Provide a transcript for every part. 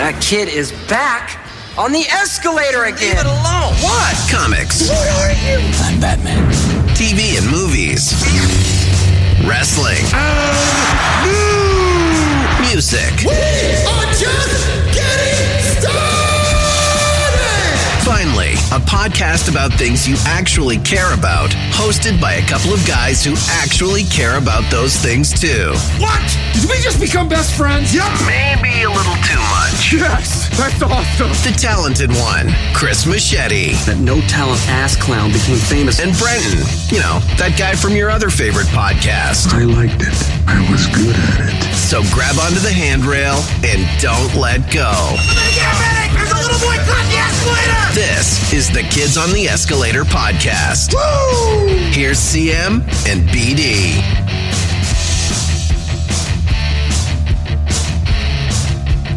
That kid is back on the escalator again. Leave it alone. What? Comics, What are you? I'm Batman. TV and movies, wrestling, music. are a podcast about things you actually care about, hosted by a couple of guys who actually care about those things too. What? Did we just become best friends? Yep. Maybe a little too much. Yes, that's awesome. The talented one, Chris Machete, That no talent ass clown became famous. and Brenton. You know, that guy from your other favorite podcast. I liked it. I was good at it. So grab onto the handrail and don't let go. There's a little boy caught the escalator! This is the Kids on the Escalator podcast. Woo! Here's CM and BD.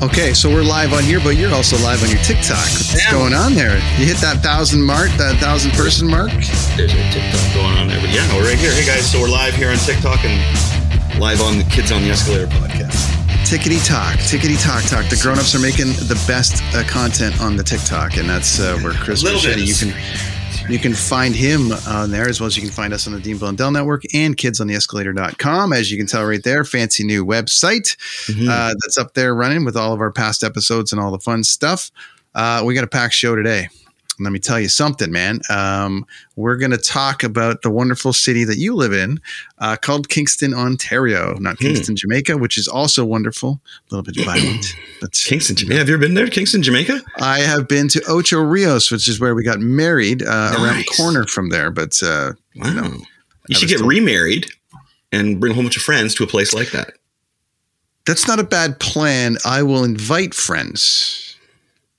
Okay, so we're live on here, but you're also live on your TikTok. What's going on there? You hit that thousand mark, that thousand person mark. There's a TikTok going on there. But yeah, we're right here. Hey guys, so we're live here on TikTok and live on the Kids on the Escalator podcast. Tickety talk, tickety talk, talk. The grown-ups are making the best uh, content on the TikTok, and that's uh, where Chris Machete. You can you can find him on there as well as you can find us on the Dean Dell Network and kidsontheescalator.com. As you can tell right there, fancy new website Mm-hmm. uh, that's up there running with all of our past episodes and all the fun stuff. Uh, we got a packed show today. Let me tell you something, man. Um, we're going to talk about the wonderful city that you live in uh, called Kingston, Ontario, not Hmm. Kingston, Jamaica, which is also wonderful, a little bit violent. But Kingston, Jamaica. Have you ever been there? Kingston, Jamaica? I have been to Ocho Rios, which is where we got married uh, around the corner from there. But uh, Wow. you know, you should get told- remarried and bring a whole bunch of friends to a place like that. that's not a bad plan. I will invite friends.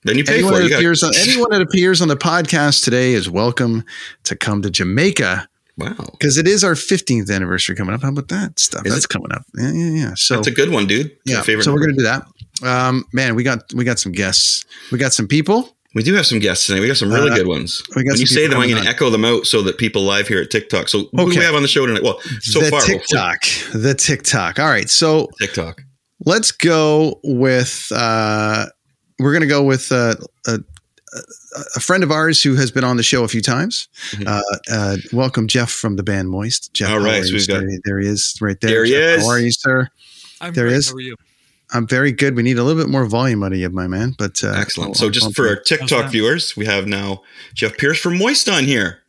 Then you pay Anyone for it. that, appears on, anyone that appears on the podcast today is welcome to come to Jamaica wow. because it is our 15th anniversary coming up. How about that stuff? Is That's it? coming up. Yeah, yeah, yeah. So That's a good one, dude. It's yeah, favorite so we're gonna do that. Um, man, we got we got some guests. We got some people. We do have some guests tonight. We got some really Uh, good ones. we got when you say them, I'm going to echo them out so that people live here at TikTok. So who do we have on the show tonight? Well, so the far, hopefully. TikTok, the TikTok. All right, so TikTok. let's go with uh, we're going to go with uh, a, a friend of ours who has been on the show a few times. Mhm. Uh, uh, welcome, Jeff from the band Moist. Jeff, All how right, are so we've got- sir? there he is, right there. There he is. How are you, sir? I'm There great. is. How are you? I'm very good. We need a little bit more volume out of you, my man. But uh, Excellent. I'll- So I'll- just I'll- for our TikTok viewers, we have now Jeff Pearce from Moist on here,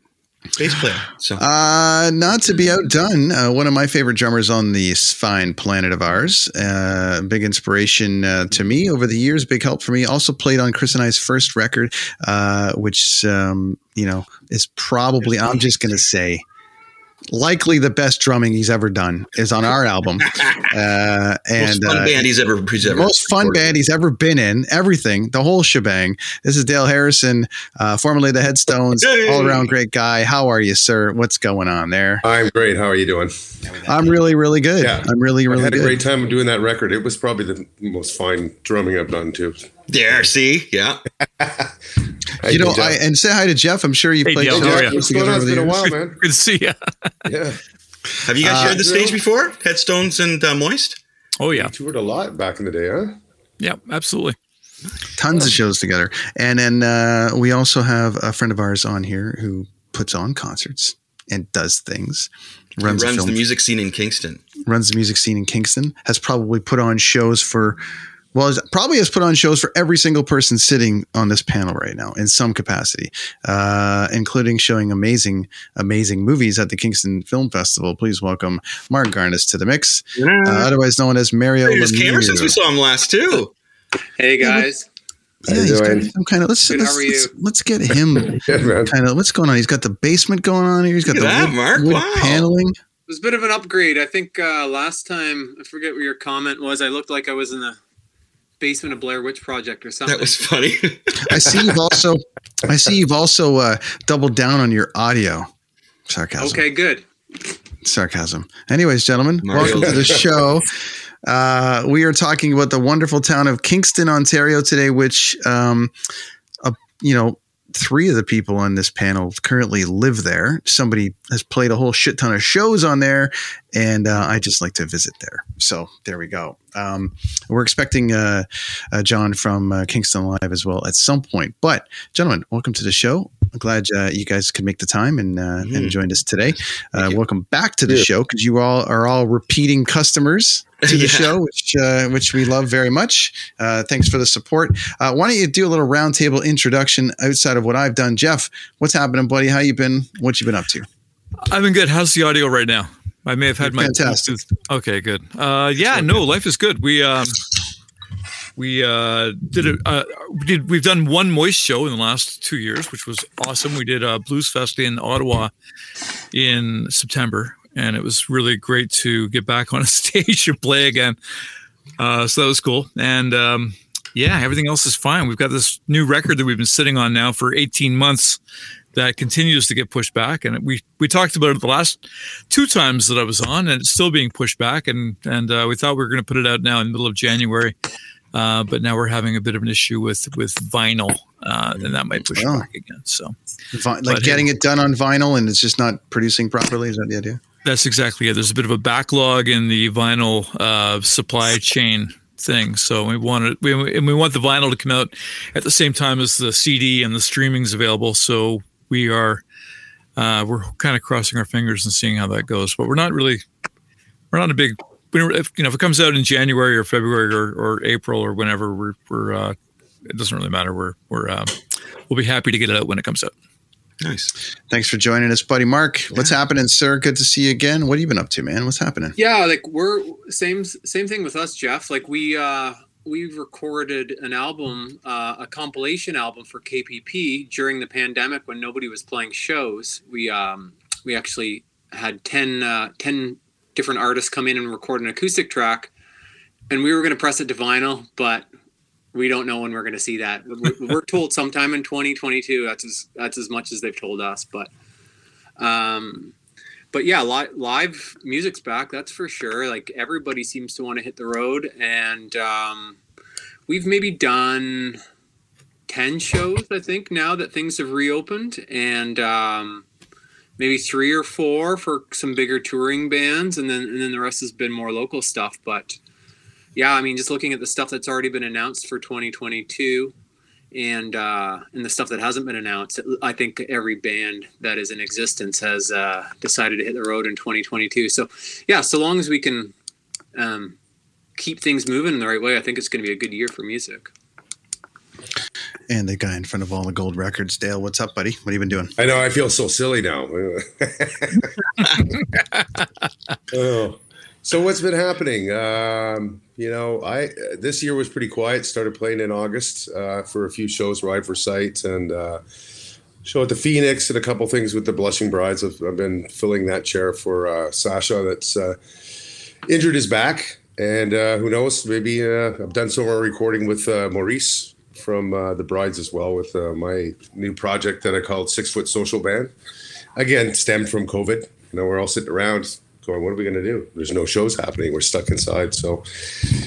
bass player. So Uh, not to be outdone, uh, one of my favorite drummers on this fine planet of ours. Uh, big inspiration uh, to me over the years, big help for me. Also played on Chris and I's first record, uh, which, um, you know, is probably, I'm just going to say, likely the best drumming he's ever done is on our album. Uh, and most fun uh, band he's ever, he's ever most fun recorded. band he's ever been in. Everything, the whole shebang. This is Dale Harrison, uh, formerly the Headstones, Hey! all around great guy. How are you, sir? What's going on there? I'm great. How are you doing? I'm really, really good. Yeah. I'm really, I really had a good. great time doing that record. It was probably the most fine drumming I've done too. There, see, yeah. How you know, I, and say hi to Jeff. I'm sure you Hey, played Dale, some how are shows? What's together going on? over It's been a while, man. Good to see you. Yeah, Have you guys Uh, shared the stage before? Headstones and uh, Moist. Oh yeah, toured a lot back in the day, huh? yeah, absolutely. Tons of shows together. And then uh, we also have a friend of ours on here who puts on concerts and does things. Runs, Runs, a runs film, the music scene in Kingston. runs the music scene in Kingston. Has probably put on shows for. Well, has- probably has put on shows for every single person sitting on this panel right now in some capacity, uh, including showing amazing, amazing movies at the Kingston Film Festival. Please welcome Mark Garniss to the mix, uh, otherwise known as Mario. Hey, His camera Lemieux. since we saw him last too. Hey guys, How Yeah, you he's got some kind of let's Good, let's, how are let's, let's get him Yeah, kind of what's going on. He's got the basement going on here. He's got Look the that, wood, Mark. wood Wow. paneling. it was a bit of an upgrade. I think uh, last time I forget what your comment was. I looked like I was in the basement of Blair Witch Project or something. That was funny. I see you've also I see you've also uh, doubled down on your audio. Sarcasm. okay, good. Sarcasm. Anyways, gentlemen, Mario. welcome to the show. Uh, we are talking about the wonderful town of Kingston, Ontario today, which, um, uh, you know, three of the people on this panel currently live there. Somebody has played a whole shit ton of shows on there, and uh, I just like to visit there. So there we go. Um, we're expecting uh, uh, John from uh, Kingston Live as well at some point. But, gentlemen, welcome to the show. I'm glad uh, you guys could make the time and uh, and joined us today. Uh, welcome back to the show because you all are all repeating customers to the Yeah. show, which uh, which we love very much. Uh, thanks for the support. Uh, why don't you do a little roundtable introduction outside of what I've done, Jeff? What's happening, buddy? How you been? What you been up to? I've been good. How's the audio right now? I may have had my Fantastic. Okay, good. Uh, yeah, no, life is good. We um, we uh, did it. Uh, we did. We've done one moist show in the last two years, which was awesome. We did a blues fest in Ottawa in September, and it was really great to get back on a stage and play again. Uh, so that was cool. And um, yeah, everything else is fine. We've got this new record that we've been sitting on now for 18 months that continues to get pushed back. And we we talked about it the last two times that I was on, and it's still being pushed back. And and uh, we thought we were going to put it out now in the middle of January, uh, but now we're having a bit of an issue with with vinyl, uh, and that might push Oh. it back again. So Vi- like But, getting it done on vinyl and it's just not producing properly. Is that the idea? That's exactly it. There's a bit of a backlog in the vinyl uh, supply chain thing. So we want it, we, and we want the vinyl to come out at the same time as the CD and the streaming's available. So we are uh, we're kind of crossing our fingers and seeing how that goes. But we're not really we're not a big if, you know if it comes out in January or February or, or April or whenever we're we're uh, it doesn't really matter. We're we're um, we'll be happy to get it out when it comes out. Nice. Thanks for joining us, buddy. Mark, what's happening, sir? Good to see you again. What have you been up to, man? What's happening? Yeah, like we're same same thing with us, Jeff. Like we uh we recorded an album, uh, a compilation album for KPP during the pandemic when nobody was playing shows. We um we actually had 10, uh, 10 different artists come in and record an acoustic track, and we were going to press it to vinyl, but we don't know when we're going to see that. We're, we're told sometime in 2022. That's as that's as much as they've told us, but um but yeah, li- live music's back. That's for sure. Like everybody seems to want to hit the road, and um, we've maybe done ten shows, I think, now that things have reopened, and um, maybe three or four for some bigger touring bands, and then and then the rest has been more local stuff. But yeah, I mean, just looking at the stuff that's already been announced for 2022 and uh, and the stuff that hasn't been announced, I think every band that is in existence has uh, decided to hit the road in 2022. So, yeah, so long as we can um, keep things moving in the right way, I think it's going to be a good year for music. And the guy in front of all the gold records, Dale. What's up, buddy? What have you been doing? I know. I feel so silly now. oh. So what's been happening? Um, you know, I this year was pretty quiet. Started playing in August uh, for a few shows, Ride for Sight, and uh, show at the Phoenix, and a couple things with the Blushing Brides. I've, I've been filling that chair for uh, Sasha, that's uh, injured his back, and uh, who knows? Maybe uh, I've done some more recording with Maurice from the Brides as well with my new project that I called Six Foot Social Band. Again, stemmed from COVID. You know, we're all sitting around going, "What are we going to do?" There's no shows happening. We're stuck inside. So,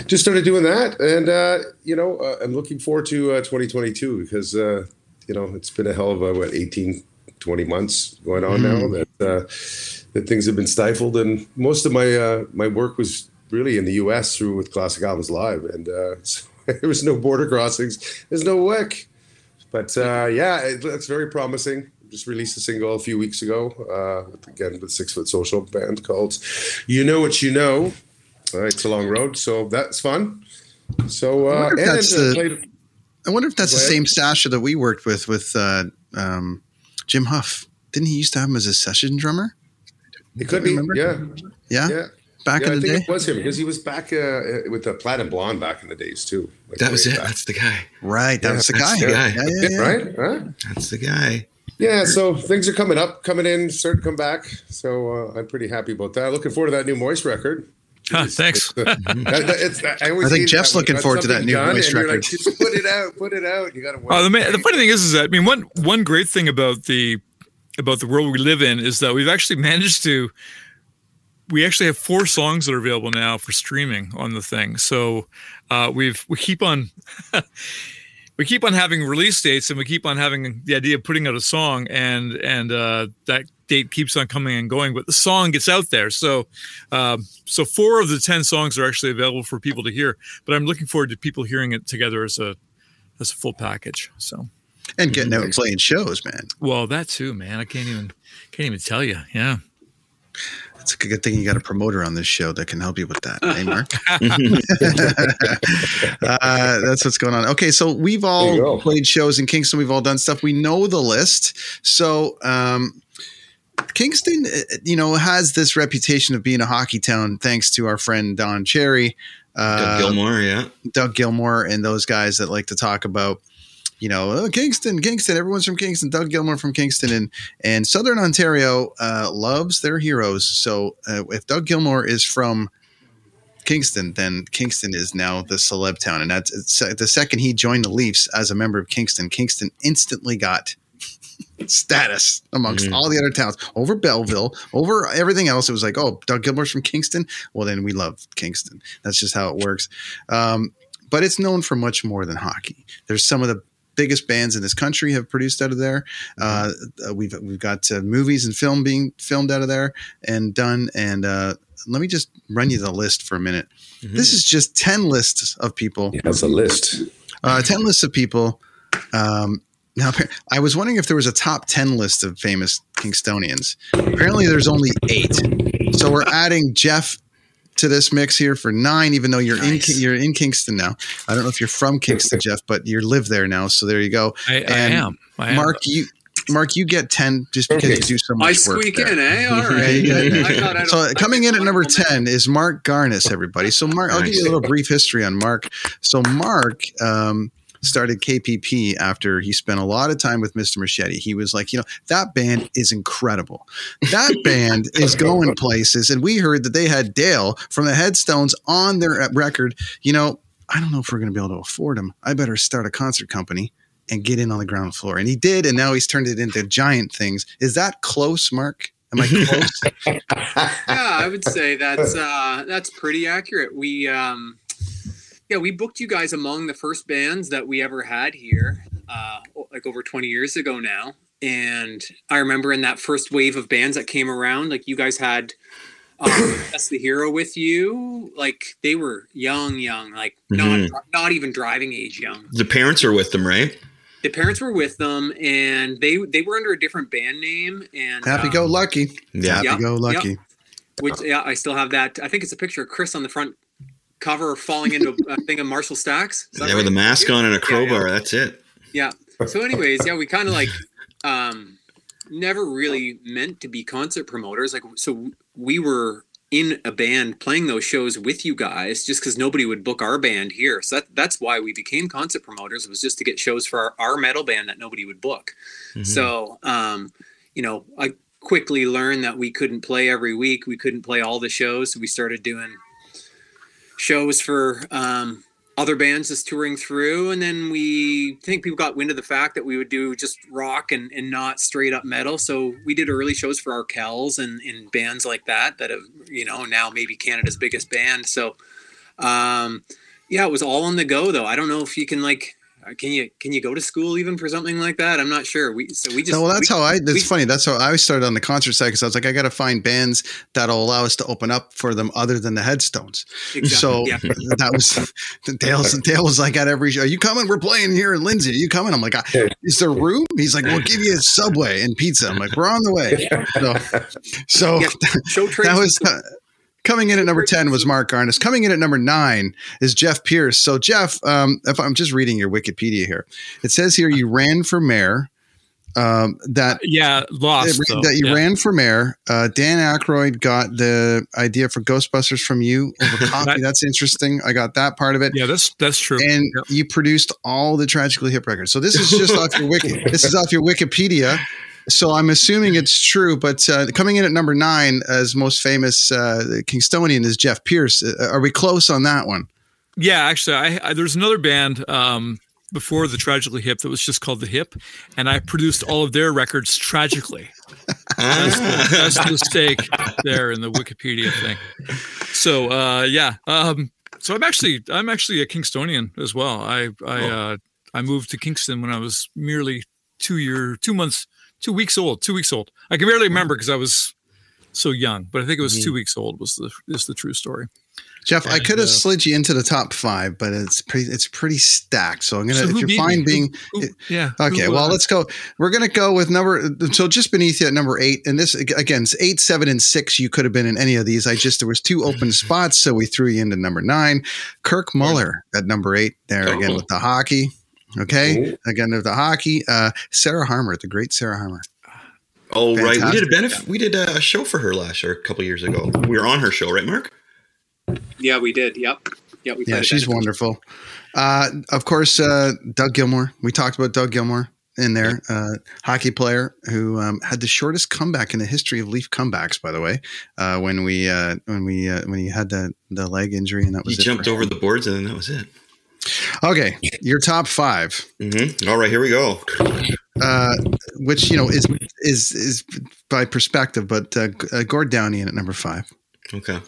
just started doing that, and uh, you know, uh, I'm looking forward to uh, 2022 because uh, you know it's been a hell of a what 18, 20 months going on now that uh, that things have been stifled, and most of my uh, my work was really in the U.S. through with Classic Albums Live, and uh, so there was no border crossings. There's no WEC. But uh, yeah, it looks very promising. Just released a single a few weeks ago, uh, with, again with Six Foot Social band called "You Know What You Know." Uh, it's a long road, so that's fun. So I uh, wonder if and that's uh, the- I wonder if that's the same Sasha that we worked with with uh, um, Jim Huff. Didn't he used to have him as a session drummer? it could be, yeah, Yeah, yeah. back yeah, in I the think day. it was him because he was back uh, with the and Blonde back in the days too. Like That was it. back. That's the guy. Right, that Yeah, was the that's guy. the guy. Yeah, yeah, yeah. right? Huh? That's the guy. Yeah, so things are coming up, coming in, starting to come back. So uh, I'm pretty happy about that. Looking forward to that new Moist record. Huh, thanks. That- that- it's- I, I think Jeff's looking forward to that new done voice record. Like, just put it out, put it out. You got to. Oh, the, ma- the funny thing is, is that I mean, one one great thing about the about the world we live in is that we've actually managed to. We actually have four songs that are available now for streaming on the thing. So uh, we've we keep on we keep on having release dates, and we keep on having the idea of putting out a song, and and uh, that date keeps on coming and going, but the song gets out there. So um, so four of the ten songs are actually available for people to hear. But I'm looking forward to people hearing it together as a as a full package. So. and getting out and playing shows, man. Well, that too, man. I can't even can't even tell you. Yeah. It's a good thing you got a promoter on this show that can help you with that. Hey, Mark. uh, that's what's going on. Okay, so we've all played shows in Kingston. We've all done stuff. We know the list. So um, Kingston, uh, you know, has this reputation of being a hockey town, thanks to our friend Don Cherry, uh, Doug Gilmour, yeah. Doug Gilmour, and those guys that like to talk about. You know, oh, Kingston, Kingston. Everyone's from Kingston. Doug Gilmour from Kingston, and and Southern Ontario uh, loves their heroes. So uh, if Doug Gilmour is from Kingston, then Kingston is now the celeb town, and that's the second he joined the Leafs as a member of Kingston, Kingston instantly got status amongst all the other towns over Belleville, over everything else. It was like, oh, Doug Gilmour's from Kingston. Well, then we love Kingston. That's just how it works. Um, but it's known for much more than hockey. There's some of the biggest bands in this country have produced out of there. Uh, uh, we've we've got uh, movies and film being filmed out of there and done. And uh, let me just run you the list for a minute. This is just ten lists of people. That's a list. Uh, ten lists of people. Um, now, I was wondering if there was a top ten list of famous Kingstonians. Apparently, there's only eight. So we're adding Jeff to this mix here for nine, even though you're in you're in Kingston now. I don't know if you're from Kingston, Jeff, but you live there now. So there you go. I, I am. I am. Mark, you Mark, you get ten just because Okay. you do so much I work. squeak there. in, eh? All Yeah, right. you. I thought I don't- So coming in at number ten is Mark Garniss, everybody. So Mark, I'll give you a little brief history on Mark. So Mark um, started KPP after he spent a lot of time with Mr. Machete. He was like, you know, that band is incredible. That band is going places, and we heard that they had Dale from the Headstones on their uh, record. You know, I don't know if we're going to be able to afford them. I better start a concert company. And get in on the ground floor. And he did, and now he's turned it into giant things. Is that close, Mark? Am I close? yeah, I would say that's uh, that's pretty accurate. We um, yeah, we booked you guys among the first bands that we ever had here, uh, like over 20 years ago now. And I remember in that first wave of bands that came around, like you guys had um, that's the hero with you. Like they were young, young, like not not even driving age young. The parents are with them, right? The parents were with them, and they they were under a different band name. And Happy um, go lucky. Yeah. Happy Yep, go lucky. yep. which yeah, I still have that. I think it's a picture of Chris on the front cover falling into a thing of Marshall Stacks. Is that Yeah, with a mask on and a Yeah, yeah. crowbar. That's it. Yeah. So, anyways, yeah, we kind of like um never really meant to be concert promoters. Like, so we were in a band playing those shows with you guys just because nobody would book our band here. So that that's why we became concert promoters It was just to get shows for our, our metal band that nobody would book. So, um, you know, I quickly learned that we couldn't play every week. We couldn't play all the shows. So we started doing shows for um, other bands just touring through. And then we I think people got wind of the fact that we would do just rock and, and not straight up metal. So we did early shows for Arkells and, and bands like that that have, you know, now maybe Canada's biggest band. So um yeah, it was all on the go though. I don't know if you can like Uh, can you can you go to school even for something like that? I'm not sure. We so we just No, well, that's we- how I. It's we- funny. That's how I started on the concert side because I was like, I got to find bands that'll allow us to open up for them other than the Headstones. Exactly, So yeah. that was Dale's. Dale was like at every show. Are you coming? We're playing here in Lindsay. Are you coming? I'm like, is there room? He's like, we'll give you a Subway and pizza. I'm like, we're on the way. So, so Yeah, show trades that was stuff. Coming in at number 10 was Mark Garniss. Coming in at number nine is Jeff Pearce. So, Jeff, um, if I'm just reading your Wikipedia here, it says here you ran for mayor. Um, that Yeah, lost. though. that you Yeah. ran for mayor. Uh, Dan Aykroyd got the idea for Ghostbusters from you over coffee. That's interesting. I got that part of it. Yeah, that's that's true. And Yep. you produced all the tragically hip records. So this is just off your wiki. This is off your Wikipedia. So I'm assuming it's true, but uh, coming in at number nine as most famous uh, Kingstonian is Jeff Pearce. Uh, are we close on that one? Yeah, actually, I, I there's another band um, before the Tragically Hip that was just called The Hip, and I produced all of their records tragically. that's, the, that's the mistake there in the Wikipedia thing. So uh, yeah, um, so I'm actually I'm actually a Kingstonian as well. I I uh, I moved to Kingston when I was merely two year two months two weeks old two weeks old. I can barely remember because I was so young, but I think it was two weeks old was the is the true story. Jeff, I could have uh, slid you into the top five, but it's pretty it's pretty stacked. So I'm gonna So if you're fine me? being Who- who- yeah. Okay, who, well, uh, let's go. We're going to go with number. So just beneath you at number eight, and this again, it's eight, seven, and six. You could have been in any of these. I just there was two open spots, so we threw you into number nine. Kirk Muller at number eight. There again with the hockey. Okay, again of the hockey. Uh, Sarah Harmer, the great Sarah Harmer. Oh right, we did a Fantastic. benefit. We did a show for her last year, a couple years ago. We were on her show, right, Mark? Yeah, we did. Yep. Yeah, we Yeah, she's that. wonderful. Uh, of course, uh, Doug Gilmour. We talked about Doug Gilmour in there, uh, hockey player who um, had the shortest comeback in the history of Leaf comebacks. By the way, uh, when we uh, when we uh, when he had the the leg injury, and that He was it jumped over the boards, and then that was it. Okay, your top five, hmm All right, here we go. uh, which you know is is is by perspective, but uh, uh, Gord Downie in at number five. Okay.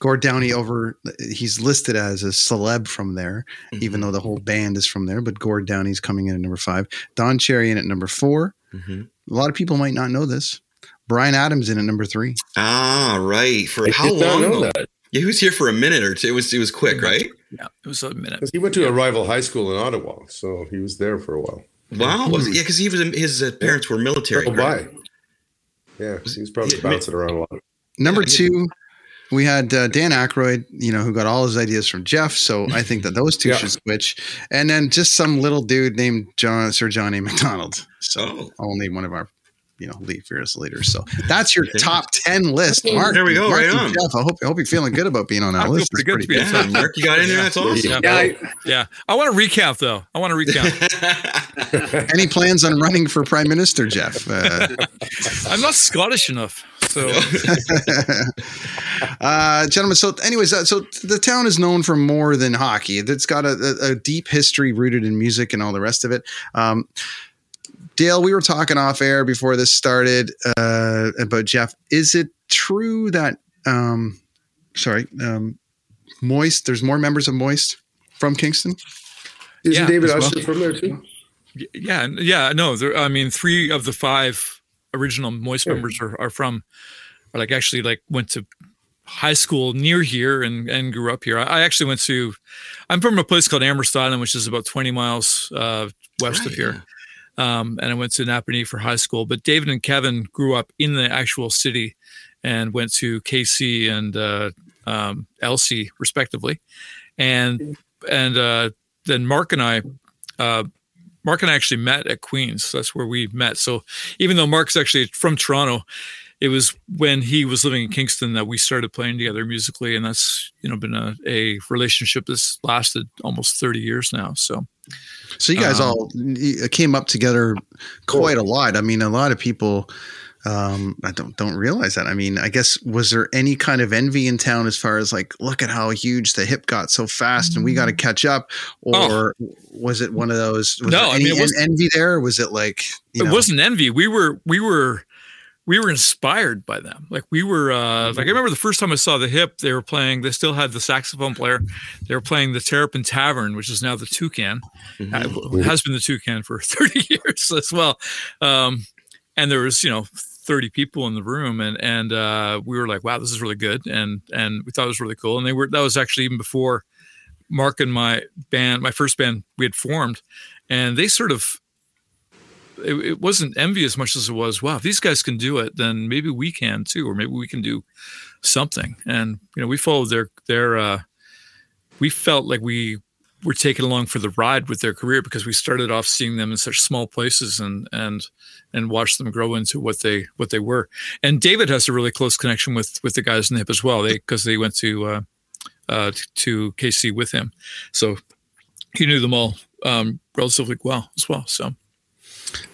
Gord Downie over he's listed as a celeb from there, even though the whole band is from there. But Gord Downie's coming in at number five. Don Cherry in at number 4 hmm A lot of people might not know this. Bryan Adams in at number three. Ah, right. For I how did not long? know that Yeah, he was here for a minute or two. It was it was quick, right? Yeah, it was a minute. because he went to a rival high school in Ottawa, so he was there for a while. Wow. Was it? Yeah, because he was his uh, parents were military. Oh, right? bye. Yeah, he was probably Yeah, bouncing around a lot. Number Yeah, two, we had uh, Dan Aykroyd, you know, who got all his ideas from Jeff. So I think that those two Yeah. should switch. And then just some little dude named John Sir John A. Macdonald. So Oh. only one of our, you know, lead fearless leaders. So that's your top ten list. Mark, There we go, Mark right on. Jeff, I hope I hope you're feeling good about being on that I feel list. pretty It's good to be Mark, you got in there. That's awesome. Yeah. Yeah, I, Yeah, I want to recap though. I want to recap. Any plans on running for prime minister, Jeff? Uh, I'm not Scottish enough, so uh, gentlemen. So, anyways, uh, so the town is known for more than hockey. It's got a, a, a deep history rooted in music and all the rest of it. Um, Dale, we were talking off air before this started uh, about Jeff. Is it true that, um, sorry, um, Moist? There's more members of Moist from Kingston. Isn't Yeah, David as well. From there too? yeah, yeah. No, there, I mean, three of the five original Moist members are, are from, are like actually like went to high school near here and and grew up here. I, I actually went to, I'm from a place called Amherst Island, which is about 20 miles uh, west of Right, here. Um, and I went to Napanee for high school. But David and Kevin grew up in the actual city and went to KC and uh, um, LC respectively, and and uh, then Mark and I. Uh, Mark and I actually met at Queens. That's where we met. So even though Mark's actually from Toronto, it was when he was living in Kingston that we started playing together musically, and that's you know been a, a relationship that's lasted almost thirty years now. So So you guys Um, all came up together quite a lot. I mean, a lot of people um, I don't don't realize that. I mean, I guess was there any kind of envy in town as far as like, look at how huge the hip got so fast, and we got to catch up, or was it one of those? Was Oh. No, there I any mean, it en- envy there. Or was it like you it know, wasn't envy. We were we were we were inspired by them. Like we were uh like I remember the first time I saw the hip, they were playing they still had the saxophone player. They were playing the Terrapin Tavern, which is now the Toucan. Uh, has been the Toucan for 30 years as well. Um and there was, you know, 30 people in the room and and uh we were like, wow, this is really good and and we thought it was really cool and they were that was actually even before Mark and my band, my first band we had formed and they sort of it, it wasn't envy as much as it was wow if these guys can do it then maybe we can too or maybe we can do something. And you know we followed their their uh we felt like we were taken along for the ride with their career because we started off seeing them in such small places and and and watched them grow into what they what they were. And david has a really close connection with with the guys in the hip as well. They because they went to uh uh to kc with him. So he knew them all um relatively well as well so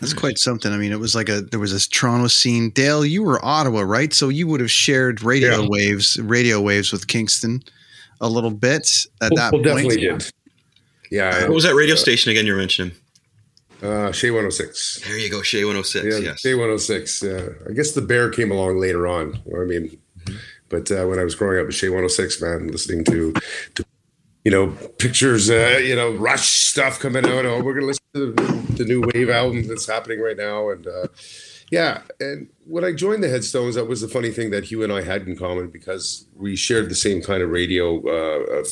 That's quite something. I mean, it was like a there was this Toronto scene. Dale, you were Ottawa, right? So you would have shared radio Yeah. waves, radio waves with Kingston a little bit at that Well, point. definitely did. Yeah. What was that radio station again You're mentioning? Uh, CHEZ 106. There you go, CHEZ 106. Yeah, yes. CHEZ 106. Yeah. I guess the Bear came along later on. I mean, but uh, when I was growing up at CHEZ 106, man, listening to, to you know, pictures, uh, you know, Rush stuff coming out. Oh, we're going to listen to the, the new Wave album that's happening right now. And uh, yeah, and when I joined the Headstones, that was the funny thing that Hugh and I had in common because we shared the same kind of radio uh, of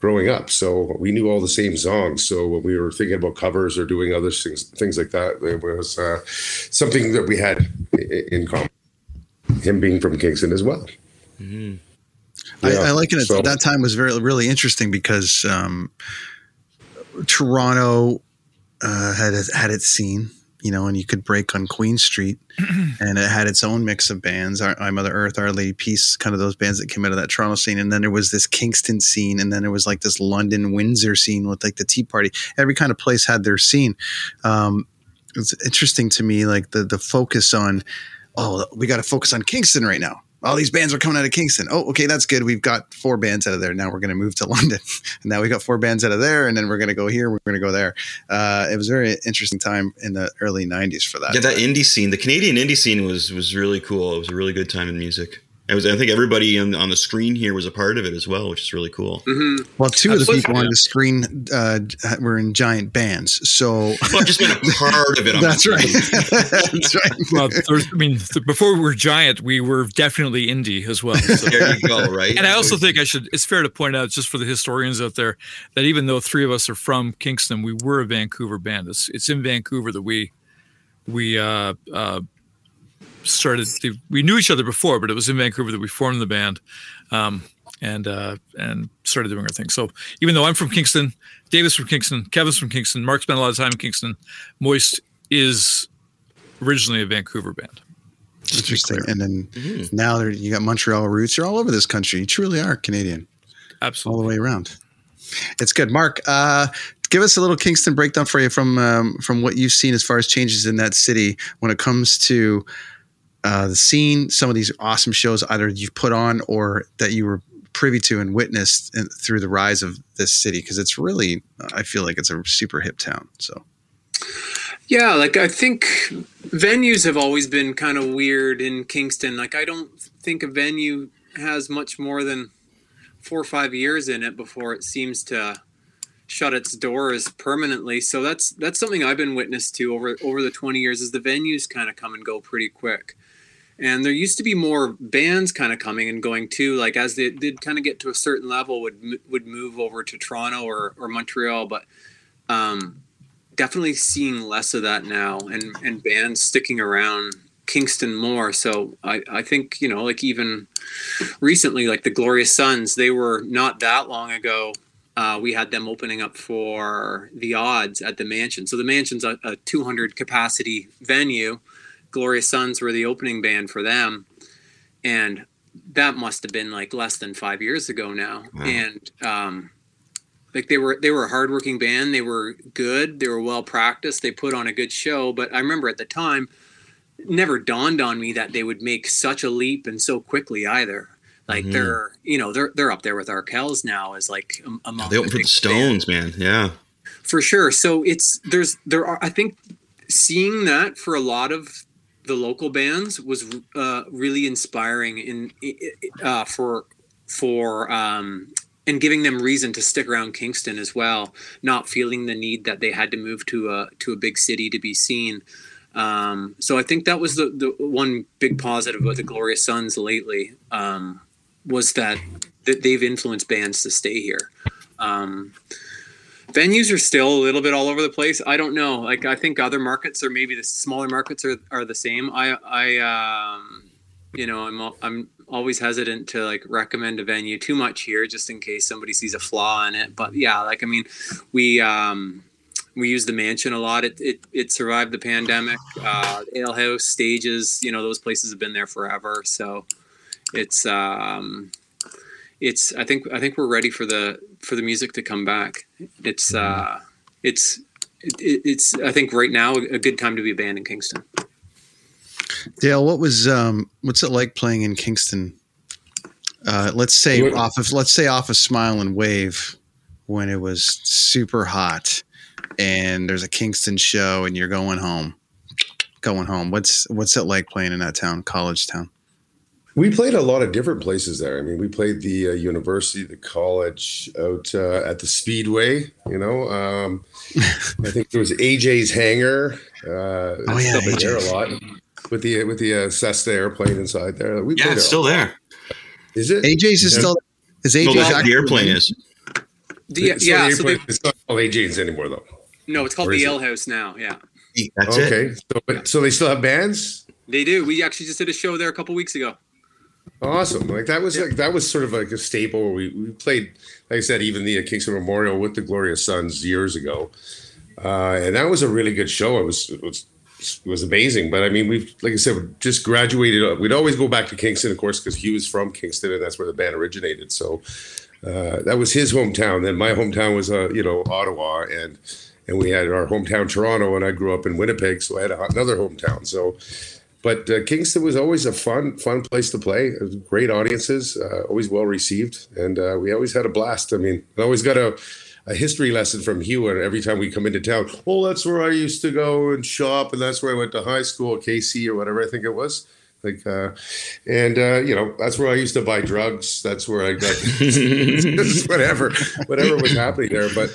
growing up. So we knew all the same songs. So when we were thinking about covers or doing other things, things like that, it was uh, something that we had in common. Him being from Kingston as well. I, Yeah, I like it. so- that time was very really interesting because um, Toronto uh, had had its scene, you know, and you could break on Queen Street, and it had its own mix of bands. Our, I Mother Earth, Our Lady Peace, kind of those bands that came out of that Toronto scene, and then there was this Kingston scene, and then there was like this London Windsor scene with like the Tea Party. Every kind of place had their scene. Um, it's interesting to me, like the the focus on. Oh, we got to focus on Kingston right now all these bands are coming out of Kingston. Oh, okay, that's good. We've got four bands out of there. Now we're going to move to London. and now we've got four bands out of there, and then we're going to go here. We're going to go there. Uh, it was a very interesting time in the early '90s for that. Yeah, that indie scene, the Canadian indie scene was was really cool. It was a really good time in music. It was, I think everybody on, on the screen here was a part of it as well, which is really cool. Mm-hmm. well, two of the Absolutely. people on the screen uh, were in giant bands, so Well, just being a part of it. On that's right. that's right. Well, there's, I mean, th- before we were giant, we were definitely indie as well. So. There you go, right? And I also think I should, it's fair to point out, just for the historians out there, that even though three of us are from Kingston, we were a Vancouver band. It's, it's in Vancouver that we, we, uh, uh, started, to, we knew each other before, but it was in Vancouver that we formed the band, um, and, uh, and started doing our thing. So even though I'm from Kingston, Davis from Kingston, Kevin's from Kingston, Mark spent a lot of time in Kingston, Moist is originally a Vancouver band. Just to be Interesting. And then Mm-hmm. now you got Montreal roots. You're all over this country. You truly are Canadian. Absolutely. All the way around. It's good, Mark. Uh, give us a little Kingston breakdown for you from um, from what you've seen as far as changes in that city when it comes to uh, the scene. Some of these awesome shows either you've put on or that you were privy to and witnessed in, through the rise of this city because it's really, I feel like it's a super hip town. So Yeah, like I think venues have always been kind of weird in Kingston. Like I don't think a venue has much more than four or five years in it before it seems to shut its doors permanently. So that's that's something I've been witness to over over the 20 years is the venues kind of come and go pretty quick. And there used to be more bands kind of coming and going too. Like as they did kind of get to a certain level, would would move over to Toronto or, or Montreal. But um, definitely seeing less of that now and and bands sticking around Kingston more so I I think you know like even recently like the Glorious Sons they were not that long ago uh, we had them opening up for the odds at the mansion so the mansion's a, a 200 capacity venue Glorious Sons were the opening band for them and that must have been like less than five years ago now. And um like they were they were a hardworking band. They were good. They were well practiced. They put on a good show. But i remember at the time it never dawned on me that they would make such a leap and so quickly either. Like Mhm. they're you know they're they're up there with Arkells now as like am- among They opened for the Stones, man. Yeah. for sure. So it's there's there are i think seeing that for a lot of the local bands was uh, really inspiring in uh, for for um and giving them reason to stick around Kingston as well not feeling the need that they had to move to a to a big city to be seen. Um so i think that was the the one big positive about the glorious sons lately um was that that they've influenced bands to stay here. Um venues are still a little bit all over the place. I don't know. Like I think other markets or maybe the smaller markets are, are the same. I I um you know I'm I'm always hesitant to like recommend a venue too much here just in case somebody sees a flaw in it. But yeah, like I mean we um we use the mansion a lot. It it, it survived the pandemic. Uh, Ale House stages, you know, those places have been there forever. So it's um it's I think I think we're ready for the for the music to come back. It's uh it's it, it's I think right now a good time to be a band in Kingston. Dale, what was um, what's it like playing in Kingston? Uh, let's say What- off of let's say off of Smile and Wave when it was super hot, and there's a Kingston show, and you're going home, going home. What's what's it like playing in that town, college town? We played a lot of different places there. I mean, we played the uh, university, the college, out uh, at the Speedway. You know, um, I think there was AJ's hangar. Uh, Oh, yeah, stuff in there a lot with the with the uh, Cessna airplane inside there. We Yeah, it's still there. Is it? AJ's is Yeah. still is No, AJ's the, the airplane is. The, So yeah, the so they, airplane- it's not called AJ's anymore though. no, it's called Or the is? Ale House now. Yeah, That's it. okay, so but, so they still have bands. they do. We actually just did a show there a couple weeks ago. Awesome! Like that was like that was sort of like a staple. Where we we played, like I said, even the Kingston Memorial with the Glorious Sons years ago, uh, and that was a really good show. It was it was it was amazing. But I mean, we've like I said, we just graduated. We'd always go back to Kingston, of course, because Hugh was from Kingston, and that's where the band originated. So uh, that was his hometown. Then my hometown was uh, you know Ottawa, and and we had our hometown Toronto, and I grew up in Winnipeg, so I had another hometown. So but uh, Kingston was always a fun, fun place to play. Great audiences, uh, always well received, and uh, we always had a blast. I mean, I always got a, a history lesson from Hugh, and every time we come into town, well, that's where I used to go and shop, and that's where I went to high school, KC or whatever I think it was. Like, uh, and uh, you know, that's where I used to buy drugs. That's where I got whatever, whatever was happening there. But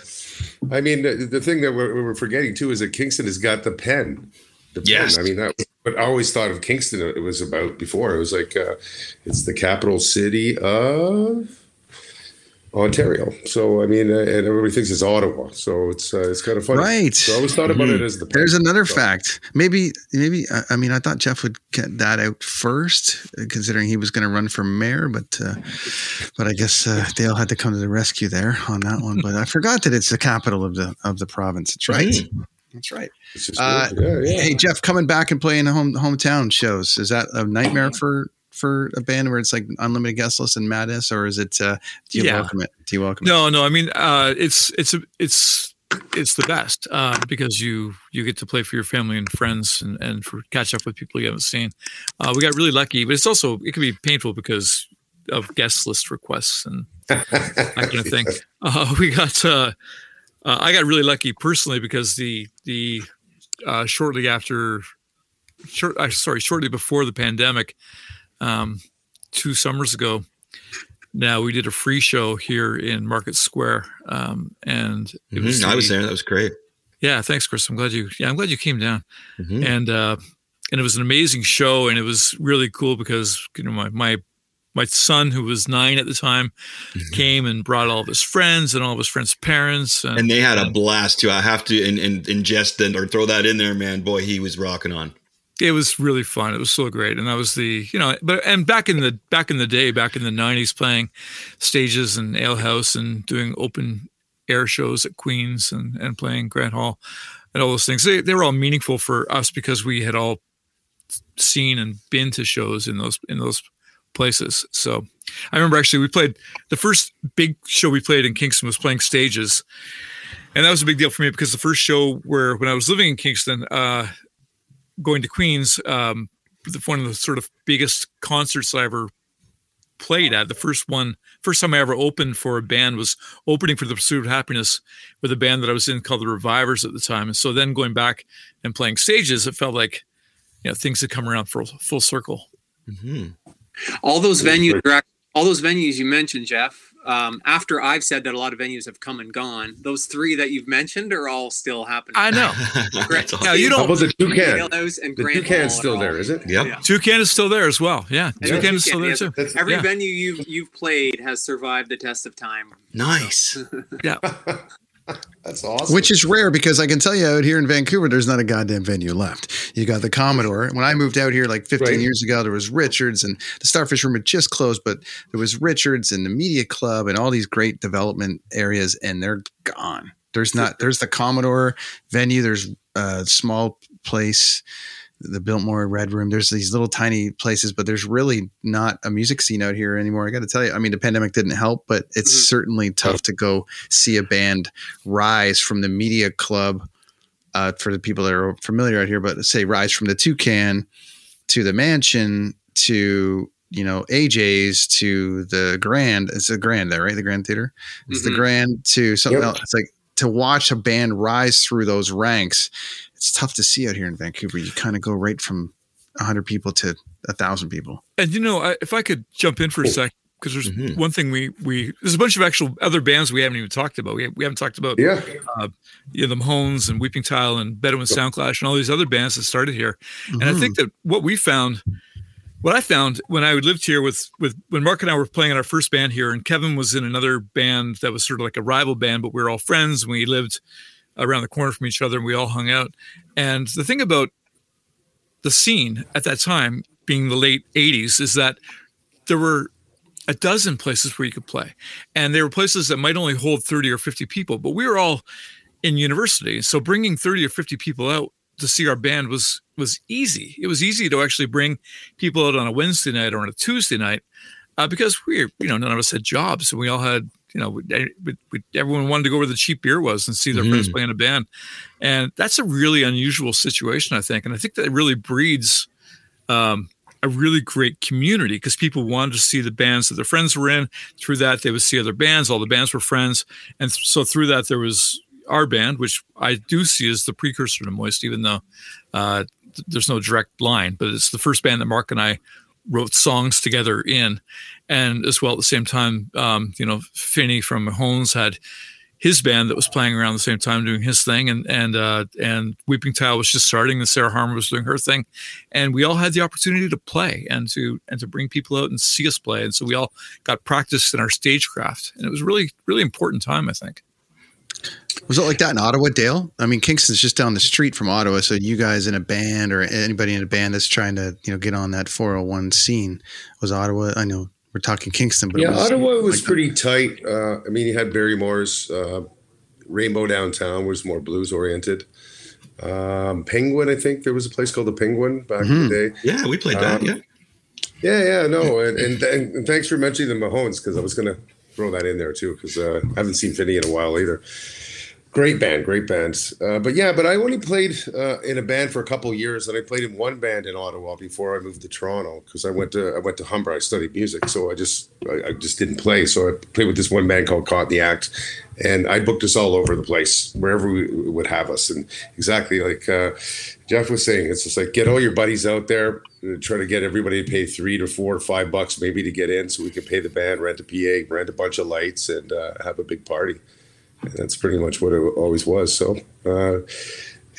I mean, the, the thing that we're, we're forgetting too is that Kingston has got the pen. The pen. Yes. I mean, that was what I always thought of Kingston. It was about before. It was like uh, it's the capital city of Ontario. So I mean, uh, and everybody thinks it's Ottawa. So it's uh, it's kind of funny. Right. So I always thought about it as the. There's another So- fact. Maybe, maybe. I- mean, I thought Jeff would get that out first, uh, considering he was going to run for mayor. But, uh, but I guess uh, Dale had to come to the rescue there on that one. But I forgot that it's the capital of the of the province. That's right. That's right. Uh, yeah, yeah. Hey Jeff, coming back and playing home hometown shows is that a nightmare for for a band where it's like unlimited guest list and madness, or is it? Uh, do you Yeah. welcome it? Do you welcome it? No, no. I mean, uh, it's it's a, it's it's the best uh, because you you get to play for your family and friends and, and for catch up with people you haven't seen. Uh, we got really lucky, but it's also it can be painful because of guest list requests and that kind of thing. Uh, we got uh, I got really lucky personally because the the uh, shortly after short uh, sorry shortly before the pandemic, um, two summers ago. Now we did a free show here in Market Square, um, and it Mhm, was I was there. That was great. yeah, thanks, Chris. I'm glad you. Yeah, I'm glad you came down. Mhm. And uh, and it was an amazing show, and it was really cool because you know my my my son, who was nine at the time, mm-hmm. came and brought all of his friends and all of his friends' parents, and, And they had a blast too. I have to in, in, ingest and or throw that in there, man. Boy, he was rocking on. it was really fun. It was so great, and that was the you know, but and back in the back in the day, back in the '90s, playing stages and alehouse and doing open air shows at Queens and and playing Grant Hall and all those things. They they were all meaningful for us because we had all seen and been to shows in those in those places. So I remember actually we played the first big show we played in Kingston was playing stages. And that was a big deal for me because the first show where when I was living in Kingston, uh, going to Queens, um, the, one of the sort of biggest concerts I ever played at. The first one, first time I ever opened for a band was opening for the Pursuit of Happiness with a band that I was in called the Revivers at the time. And so then going back and playing stages, it felt like you know things had come around full full circle. hmm All those venues, all those venues you mentioned, Jeff. Um, after I've said that a lot of venues have come and gone, those three that you've mentioned are all still happening. I know. That's awesome. Yeah, you don't. about the toucan? Ale House and The Grand toucan's Hall still are there, all- is it? Yep. Yeah. Toucan is still there as well. Yeah, And Toucan the is still there too. That's- Every Yeah. venue you've you've played has survived the test of time. Nice. Yeah, That's awesome. Which is rare because I can tell you out here in Vancouver, there's not a goddamn venue left. You got the Commodore. When I moved out here like 15 Right. years ago, there was Richards and the Starfish Room had just closed, but there was Richards and the Media Club and all these great development areas, and they're gone. There's not. There's the Commodore venue. There's a small place, the Biltmore Red Room. There's these little tiny places, but there's really not a music scene out here anymore. I got to tell you. I mean, the pandemic didn't help, but it's Mhm. certainly tough to go see a band rise from the Media Club uh, for the people that are familiar out here, but say rise from the toucan to the mansion to you know AJ's to the Grand. It's the Grand there, right? The Grand Theater. It's mm-hmm. the Grand to something yep. else. It's like to watch a band rise through those ranks. It's tough to see out here in Vancouver. You kind of go right from hundred people to a thousand people. And you know, I, if I could jump in for a sec, because there's mm-hmm. one thing we we there's a bunch of actual other bands we haven't even talked about. We, we haven't talked about yeah, uh, you know, the Mahones and Weeping Tile and Bedouin Soundclash and all these other bands that started here. Mm-hmm. And I think mm-hmm. that what we found, what I found when I lived here with with when Mark and I were playing in our first band here, and Kevin was in another band that was sort of like a rival band, but we were all friends and we lived around the corner from each other and we all hung out. And the thing about the scene at that time, being the late 80s, is that there were a dozen places where you could play. And there were places that might only hold 30 or 50 people, but we were all in university. So bringing 30 or 50 people out to see our band was was easy. It was easy to actually bring people out on a Wednesday night or on a Tuesday night uh, because we, you know, none of us had jobs and we all had, you know, we, we, everyone wanted to go where the cheap beer was and see their mm-hmm. friends playing a band. And that's a really unusual situation, I think. And I think that really breeds um, a really great community because people wanted to see the bands that their friends were in. Through that, they would see other bands. All the bands were friends, and th- so through that, there was our band, which I do see as the precursor to Moist, even though uh, th- there's no direct line. But it's the first band that Mark and I wrote songs together in, and as well at the same time, um, you know, Finny from Mahones had his band that was playing around the same time doing his thing. And and uh, and Weeping Tile was just starting and Sarah Harmer was doing her thing. And we all had the opportunity to play and to and to bring people out and see us play. And so we all got practiced in our stagecraft. And it was really really important time I think. Was it like that in Ottawa, Dale? I mean, Kingston's just down the street from Ottawa. So you guys in a band or anybody in a band that's trying to, you know, get on that 401 scene was Ottawa. I know we're talking Kingston, but yeah, was Ottawa was like pretty tight. Uh, I mean, you had Barrymore's uh, Rainbow Downtown was more blues oriented. Um, Penguin, I think there was a place called the Penguin back mm-hmm. in the day. Yeah, we played that. Um, yeah, yeah, yeah. No, and, and, and thanks for mentioning the Mahones because I was going to throw that in there too because uh, I haven't seen Finny in a while either. Great band, great bands. Uh, but yeah, but I only played uh, in a band for a couple years, and I played in one band in Ottawa before I moved to Toronto because I went to I went to Humber. I studied music, so I just I, I, just didn't play. So I played with this one band called Caught in the Act, and I booked us all over the place wherever we would have us. And exactly like uh, Jeff was saying, it's just like get all your buddies out there, try to get everybody to pay three to four or five bucks maybe to get in, so we can pay the band, rent a PA, rent a bunch of lights, and uh, have a big party that's pretty much what it always was. So, uh,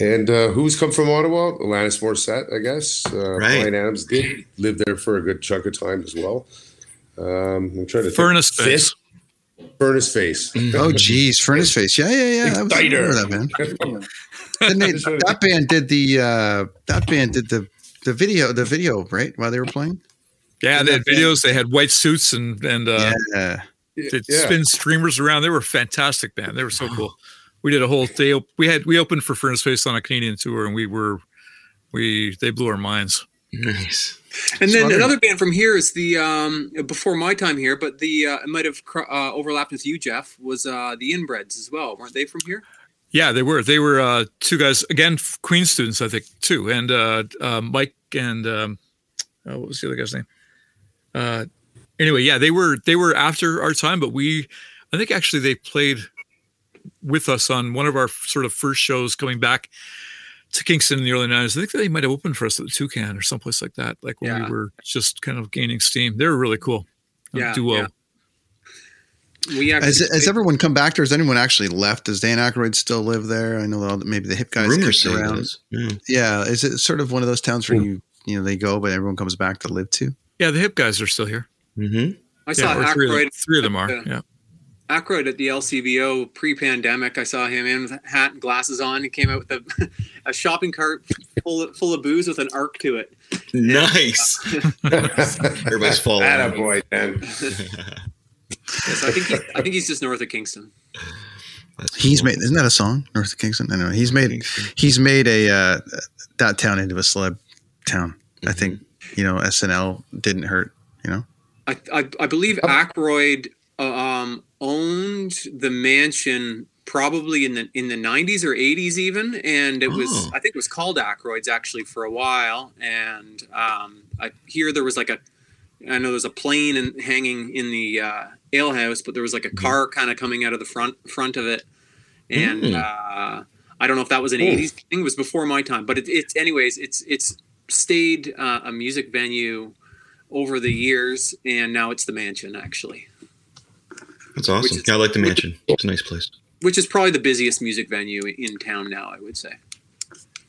and uh, who's come from Ottawa? Alanis Morissette, I guess. Uh, right. Bryan Adams did live there for a good chunk of time as well. Um, I'm trying to Furnace think. Face. Furnace Face. oh, geez, Furnace Face. Yeah, yeah, yeah. I was that man. they, that band did the uh, that band did the the video the video right while they were playing. Yeah, they had videos. They had white suits and and uh, yeah to yeah. spin streamers around. They were fantastic, man. They were so cool. We did a whole day. We had we opened for Furnace Face on a Canadian tour, and we were we they blew our minds. Nice. And then another band from here is the um, before my time here, but the uh, it might have cr- uh, overlapped with you, Jeff. Was uh, the Inbreds as well? Weren't they from here? Yeah, they were. They were uh, two guys again, Queen students, I think, too. And uh, uh, Mike and um, oh, what was the other guy's name? Uh, anyway, yeah, they were they were after our time, but we, I think actually they played with us on one of our sort of first shows coming back to Kingston in the early '90s. I think they might have opened for us at the Toucan or someplace like that, like when yeah. we were just kind of gaining steam. They were really cool. Yeah, duo. Yeah. We has, has everyone come back, or has anyone actually left? Does Dan Aykroyd still live there? I know that maybe the hip guys Rumors around. Yeah. yeah, is it sort of one of those towns where you you know they go, but everyone comes back to live to? Yeah, the hip guys are still here. Mm-hmm. I saw yeah, Aykroyd. Three, three, of them are. yeah. Aykroyd at the LCBO pre-pandemic. I saw him in with hat and glasses on. He came out with a, a shopping cart full of, full of booze with an arc to it. Nice. Everybody's falling. That boy, then. yes, I think he, I think he's just north of Kingston. That's he's cool. made isn't that a song north of Kingston? I know he's made he's made a uh, that town into a celeb town. Mm-hmm. I think you know SNL didn't hurt. You know. I, I, I believe Aykroyd uh, um, owned the mansion probably in the in the 90s or 80s even and it was Oh. i think it was called Aykroyd's actually for a while and um, i hear there was like a i know there's a plane and hanging in the uh, ale house but there was like a car kind of coming out of the front front of it and Mm. uh, i don't know if that was an Oh. 80s thing it was before my time but it, it's anyways it's it's stayed uh, a music venue over the years and now it's the mansion actually That's awesome. Is- yeah, I like the mansion. It's a nice place. which is probably the busiest music venue in town now i would say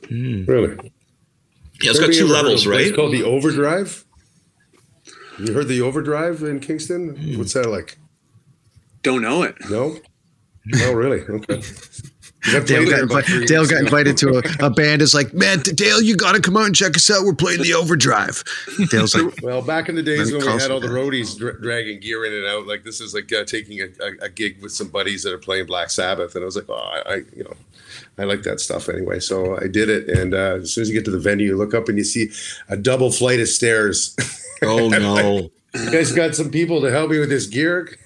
Mm. Really? Yeah, it's got two levels, right? It's called the Overdrive. You heard the Overdrive in Kingston? Hmm. What's that like? don't know it No. Oh, really? Okay. Dale got, invi- Dale got invited to a, a band. Is like, man, Dale, you got to come out and check us out. We're playing the Overdrive. Dale's like, Well, back in the days when we had all the roadies dra- dragging gear in and out, like this is like uh, taking a, a, a gig with some buddies that are playing Black Sabbath, and I was like, oh, I, I you know, I like that stuff anyway, so I did it. And uh, as soon as you get to the venue, you look up and you see a double flight of stairs. Oh no. you guys got some people to help me with this gear.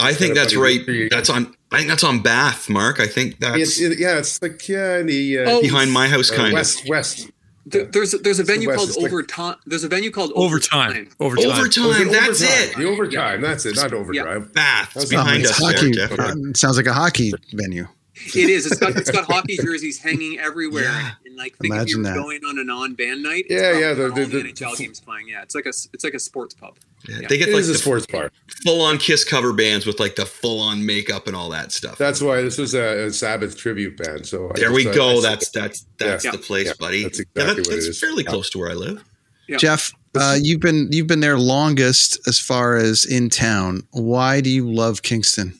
I think that's right. That's on. I think that's on Bath, Mark. I think that's It's it, yeah, it's like yeah, in the uh, Oh, behind my house, uh, kind west west. There- there's there's a venue West called is like- Overtime. There's a venue called Overtime. Overtime. Overtime. overtime. That's overtime? it. The overtime. That's it. Not overdrive. Bath. It's That's behind us. hockey. There, Jeff. Uh, sounds like a hockey venue. It is. It's got it's got hockey jerseys hanging everywhere. Yeah. And like think if Imagine you were that. going on a non-band night. it's Yeah, yeah, the- all the- the, the- NHL games playing. Yeah, it's like a it's like a sports pub. Yeah, They get It like is a the sports bar. full-on Kiss cover bands with like the full-on makeup and all that stuff. That's why this was a, a Sabbath tribute band. So I there we just- I- go. I- that's that's that's Yeah. the place, Yeah, buddy. that's yeah, exactly that- what it that's is. fairly Yeah. close to where I live. Yeah. Jeff, uh, you've been you've been there longest as far as in town. Why do you love Kingston?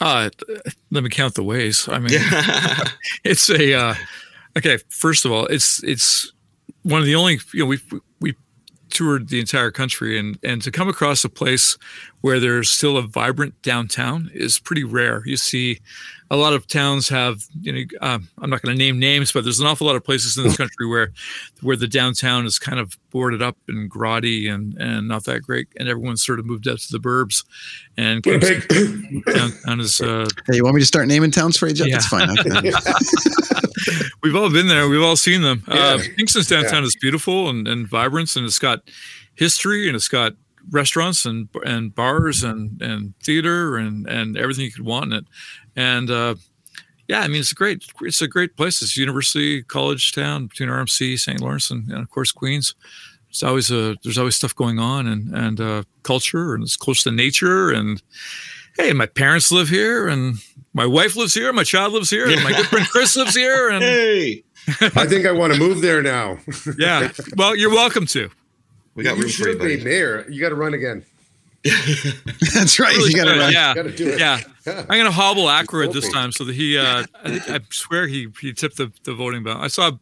Uh, let me count the ways. I mean, it's a uh, okay. First of all, it's it's one of the only you know we we toured the entire country and and to come across a place where there's still a vibrant downtown is pretty rare. You see, a lot of towns have you know um, I'm not going to name names, but there's an awful lot of places in this country where where the downtown is kind of boarded up and grotty and and not that great, and everyone's sort of moved out to the burbs, and Winnipeg. downtown is. Uh, Hey, you want me to start naming towns for you, Jeff? Yeah. That's fine. Okay. We've all been there. We've all seen them. Uh, Kingston's downtown is beautiful and, and vibrant, and it's got history, and it's got restaurants and and bars and and theater and and everything you could want in it. And uh, yeah, I mean it's a great it's a great place. It's a university college town between RMC, St. Lawrence, and, and of course Queen's. It's always a there's always stuff going on and and uh, culture, and it's close to nature and. Hey, my parents live here, and my wife lives here, my child lives here, and my good friend Chris lives here, and hey, I think I want to move there now. yeah. Well, you're welcome to. We got you room for you, should be buddy. mayor. You got to run again. That's right. Really you got should, to yeah, got to do it. yeah. I'm gonna hobble Aykroyd this time so that he. Uh, I, think, I swear he he tipped the, the voting ballot. I saw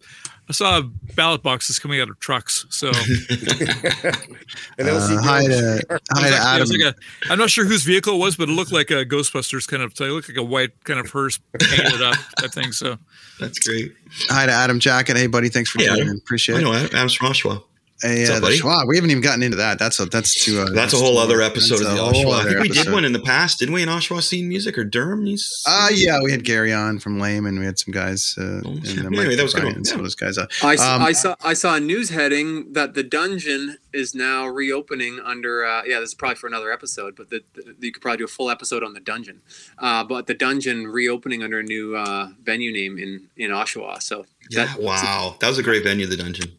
I saw ballot boxes coming out of trucks. So and uh, hi to, hi to Adam. Like a, I'm not sure whose vehicle it was, but it looked like a Ghostbusters kind of. It looked like a white kind of hearse painted up. I think so. That's great. Hi to Adam Jacket. Hey, buddy. Thanks for Hey, tuning Appreciate I it. know Adam- Adam's from Oshawa. Hey, What's up, buddy? We haven't even gotten into that. That's a that's too. Uh, That's a whole too- other episode of the a Oshawa. I think we did one in the past, didn't we? In Oshawa Scene Music or Durham? He's, Uh yeah, we had Gary on from Lame, and we had some guys. Uh, Oh, and, yeah. uh, Anyway, that was a good O'Brien one. Some Yeah. of those guys. Uh, I, s- Um, I saw I saw a news heading that the dungeon is now reopening under uh, yeah this is probably for another episode but the, the, you could probably do a full episode on the dungeon uh, but the dungeon reopening under a new uh, venue name in in Oshawa so yeah, that- wow. That was a great venue, the dungeon.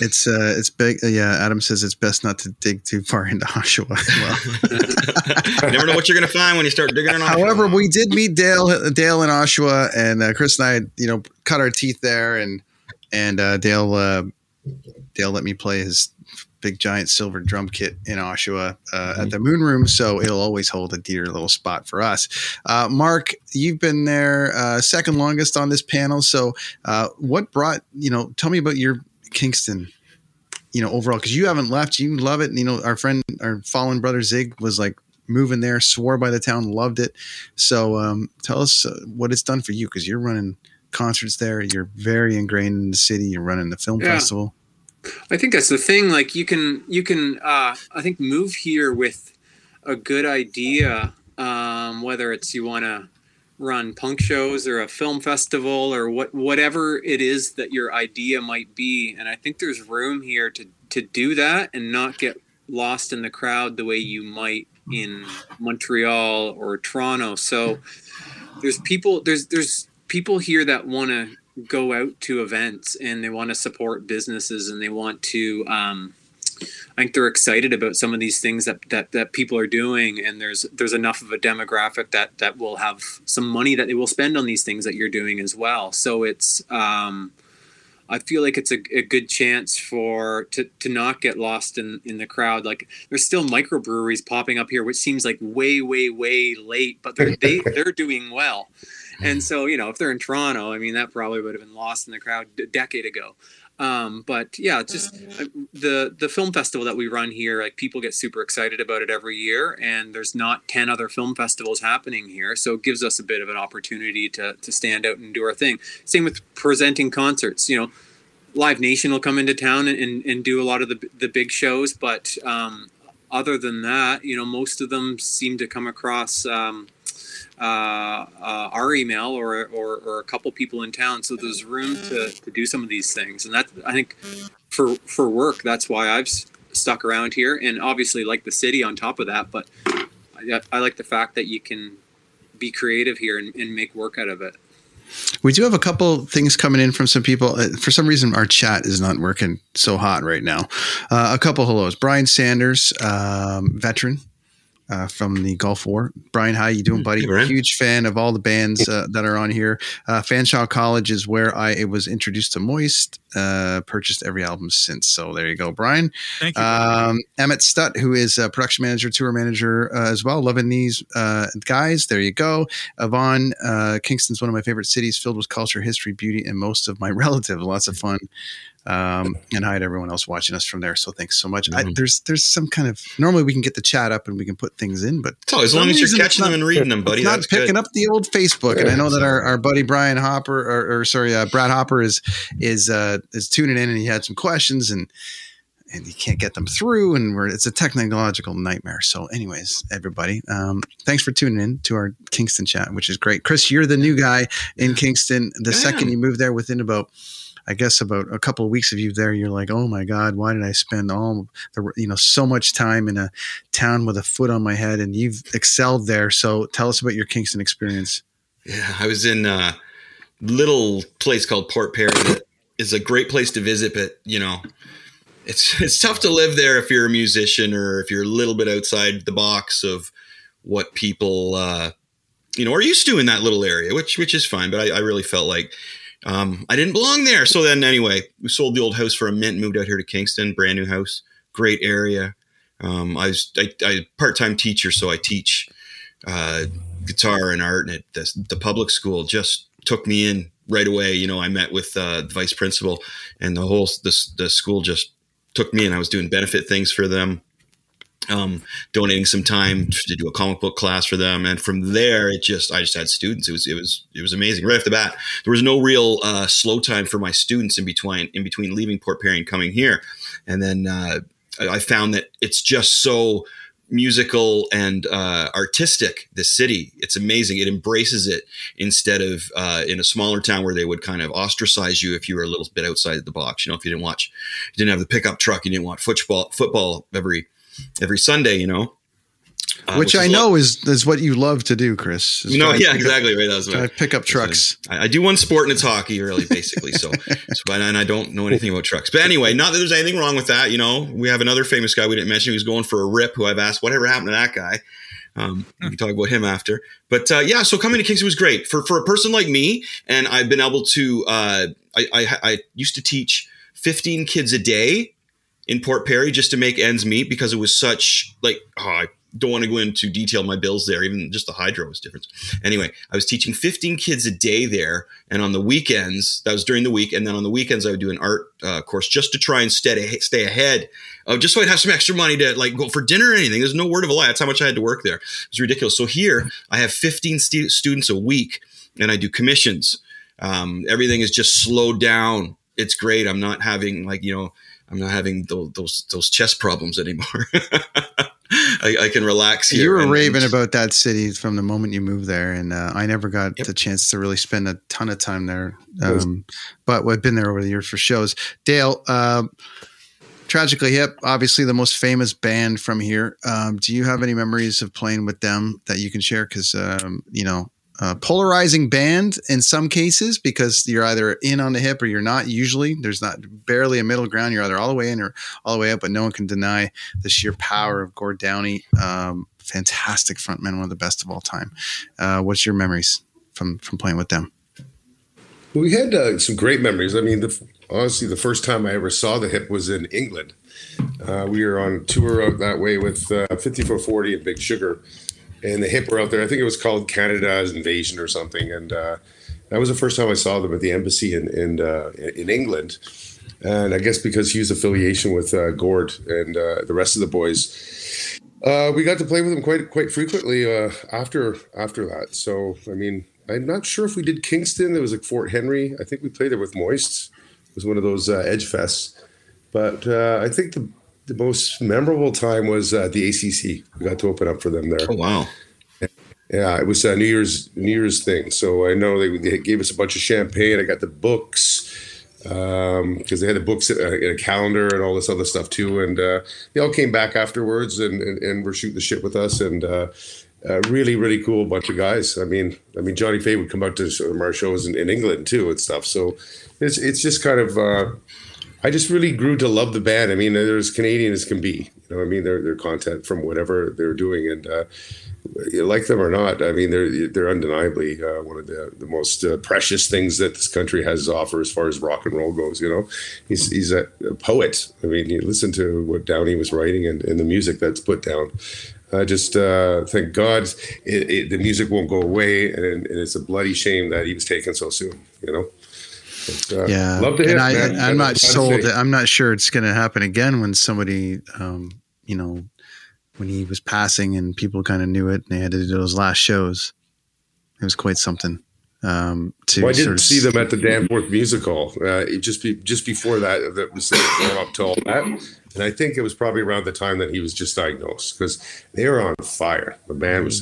It's uh, it's big. Uh, yeah, Adam says it's best not to dig too far into Oshawa. Well, you never know what you're going to find when you start digging in Oshawa. however, we did meet Dale, Dale in Oshawa, and uh, Chris and I, you know, cut our teeth there, and and uh, Dale, uh, Dale let me play his big giant silver drum kit in Oshawa uh, at the Moon Room, so it'll always hold a dear little spot for us. Uh, Mark, you've been there uh, second longest on this panel. So, uh, what brought you know? Tell me about your Kingston. You know, overall, because you haven't left, you love it. And, you know, our friend, our fallen brother Zig was like moving there, swore by the town, loved it. So, um, tell us uh, what it's done for you because you're running concerts there. You're very ingrained in the city. You're running the film Yeah. festival. I think that's the thing. Like you can you can uh, I think move here with a good idea. Um, whether it's you want to run punk shows or a film festival or what whatever it is that your idea might be, and I think there's room here to to do that and not get lost in the crowd the way you might in Montreal or Toronto. So there's people there's there's people here that want to go out to events and they want to support businesses and they want to um, I think they're excited about some of these things that, that that people are doing and there's there's enough of a demographic that that will have some money that they will spend on these things that you're doing as well so it's um, I feel like it's a, a good chance for to, to not get lost in, in the crowd. Like there's still microbreweries popping up here, which seems like way, way, way late, but they're they, they're doing well. And so, you know, if they're in Toronto, I mean, that probably would have been lost in the crowd a decade ago. Um, but yeah, just uh, the the film festival that we run here. Like people get super excited about it every year, and there's not ten other film festivals happening here, so it gives us a bit of an opportunity to to stand out and do our thing. Same with presenting concerts. You know, Live Nation will come into town and, and, and do a lot of the the big shows, but um, other than that, you know, most of them seem to come across. Um, uh, uh, our email or, or, or a couple people in town. So there's room to, to do some of these things. And that, I think for, for work, that's why I've stuck around here and obviously like the city on top of that. But I, I like the fact that you can be creative here and, and make work out of it. We do have a couple things coming in from some people. Uh, For some reason, our chat is not working so hot right now. Uh, a couple hellos. Brian Sanders, um, veteran. Uh, from the Gulf War, Brian, how you doing, buddy? Hey. Huge fan of all the bands uh, that are on here. Uh, Fanshawe College is where I was introduced to Moist. Uh, purchased every album since. So there you go, Brian. Thank you. Um, Emmett Stutt, who is a production manager, tour manager uh, as well, loving these uh, guys. There you go. Avon, uh, Kingston's one of my favorite cities, filled with culture, history, beauty, and most of my relatives. Lots of fun. Um, and hi to everyone else watching us from there. So thanks so much. I, there's there's some kind of normally we can get the chat up and we can put things in, but So as long as you're reason, it's catching them and reading them, buddy, it's not picking good. up the old Facebook, and I know that our, our buddy Brian Hopper, or, or sorry, uh, Brad Hopper is is uh, is tuning in, and he had some questions, and and he can't get them through, and we're it's a technological nightmare. So, anyways, everybody, um, thanks for tuning in to our Kingston chat, which is great. Chris, you're the new guy in Kingston. The Yeah. second you moved there, within about I guess about a couple of weeks of you there, you're like, oh my God, why did I spend all the, you know, so much time in a town with a foot on my head? And you've excelled there. So tell us about your Kingston experience. Yeah, I was in a little place called Port Perry that is a great place to visit, but you know, it's it's tough to live there if you're a musician or if you're a little bit outside the box of what people uh, you know are used to in that little area, which which is fine. But I, I really felt like um, I didn't belong there. So then, anyway, we sold the old house for a mint, moved out here to Kingston, brand new house, great area. Um, I was I, I part time teacher, so I teach uh, guitar and art, at the, the public school just took me in right away. You know, I met with uh, the vice principal, and the whole the, the school just took me in. I was doing benefit things for them, um, donating some time to do a comic book class for them, and from there, it just I just had students. It was it was it was amazing right off the bat. There was no real uh, slow time for my students in between in between leaving Port Perry and coming here, and then uh, I I found that it's just so musical and uh, artistic. The city, it's amazing. It embraces it instead of uh, in a smaller town where they would kind of ostracize you if you were a little bit outside of the box. You know, if you didn't watch, you didn't have the pickup truck, you didn't watch football football every every Sunday. You know, Uh, which, is I know is is what you love to do, Chris. is no, yeah, exactly right. That was drive pickup trucks. I, I do one sport and it's hockey, really, basically. So, so but, and I don't know anything about trucks. But anyway, not that there's anything wrong with that. You know, we have another famous guy we didn't mention who's going for a rip. Who I've asked whatever happened to that guy. Um, we can talk about him after. But uh, yeah, so coming to Kingston was great for for a person like me, and I've been able to. Uh, I, I I used to teach 15 kids a day in Port Perry just to make ends meet because it was such like oh, I don't want to go into detail my bills there. Even just the hydro was different. Anyway, I was teaching 15 kids a day there, and on the weekends, that was during the week, and then on the weekends I would do an art uh, course just to try and stay stay ahead of just so I'd have some extra money to like go for dinner or anything. There's no word of a lie. That's how much I had to work there. It was ridiculous. So here I have 15 st- students a week, and I do commissions. Um, everything is just slowed down. It's great. I'm not having like you know I'm not having those those, those chest problems anymore. I, I, can relax here. You were and, raving and about that city from the moment you moved there, and uh, I never got yep. the chance to really spend a ton of time there. Um, but I've been there over the years for shows. Dale, uh, Tragically Hip, obviously the most famous band from here. Um, do you have any memories of playing with them that you can share? Because um, you know uh, polarizing band in some cases because you're either in on the hip or you're not. Usually, there's not barely a middle ground. You're either all the way in or all the way up. But no one can deny the sheer power of Gord Downie. Um, fantastic frontman, one of the best of all time. Uh, what's your memories from from playing with them? We had uh, some great memories. I mean, the, honestly, the first time I ever saw the hip was in England. Uh, we were on tour out that way with uh, 5440 and Big Sugar and the hip were out there. I think it was called Canada's Invasion or something, and uh, that was the first time I saw them at the embassy in in, uh, in England. And I guess because was affiliation with uh, Gord and uh, the rest of the boys, uh, we got to play with them quite quite frequently uh, after after that. So I mean, I'm not sure if we did Kingston. There was like Fort Henry. I think we played there with Moist. It was one of those edge fests. But I think the the most memorable time was uh, the ACC. We got to open up for them there. Oh wow! Yeah, it was a New Year's New Year's thing. So I know they, they gave us a bunch of champagne. I got the books because um, they had the books in a, calendar and all this other stuff too. And uh, they all came back afterwards and, and, and were shooting the shit with us. And uh, uh, really, really cool bunch of guys. I mean, I mean Johnny Fay would come out to some of our shows in, in England too and stuff. So it's it's just kind of uh, I just really grew to love the band. I mean, they're as Canadian as can be. You know, I mean, their their content from whatever they're doing, and uh, you like them or not, I mean, they're they're undeniably uh, one of the the most uh, precious things that this country has to offer as far as rock and roll goes. You know, he's he's a, a poet. I mean, you listen to what Downie was writing and, and the music that's put down. I just uh, thank God it, it, the music won't go away, and, and it's a bloody shame that he was taken so soon. You know. But, uh, yeah, love to hear. And I, am not sold. I'm not sure it's going to happen again when somebody, um, you know, when he was passing and people kind of knew it and they had to do those last shows. It was quite something. Um, to well, I didn't see them at the Danforth Music Hall. Uh, just be, just before that, that was up to all that. And I think it was probably around the time that he was just diagnosed because they were on fire. The band was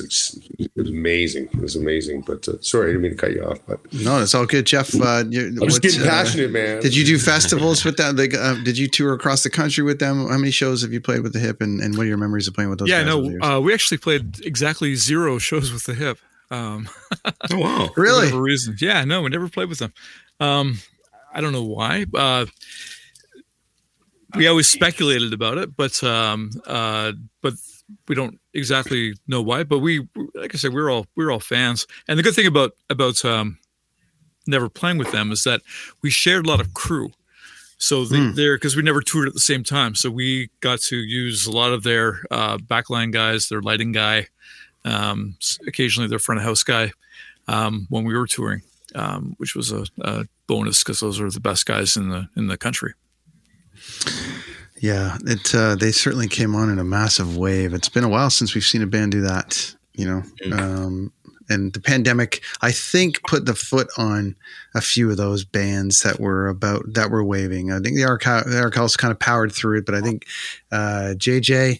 it was amazing. It was amazing. But uh, sorry, I didn't mean to cut you off. But no, it's all good, Jeff. Uh, I'm just getting uh, passionate, man. Did you do festivals with them? Like, uh, did you tour across the country with them? How many shows have you played with the Hip, and, and what are your memories of playing with those? Yeah, no, uh, we actually played exactly zero shows with the Hip. Um, oh wow, really? For reason, yeah, no, we never played with them. Um, I don't know why. Uh, we always speculated about it, but um, uh, but we don't exactly know why. But we, like I said, we're all we're all fans. And the good thing about about um, never playing with them is that we shared a lot of crew. So they, mm. they're because we never toured at the same time, so we got to use a lot of their uh, backline guys, their lighting guy, um, occasionally their front of house guy um, when we were touring, um, which was a, a bonus because those are the best guys in the in the country. Yeah, it uh, they certainly came on in a massive wave. It's been a while since we've seen a band do that, you know. Mm. Um, and the pandemic, I think, put the foot on a few of those bands that were about that were waving. I think the Arkells kind of powered through it, but I think uh, JJ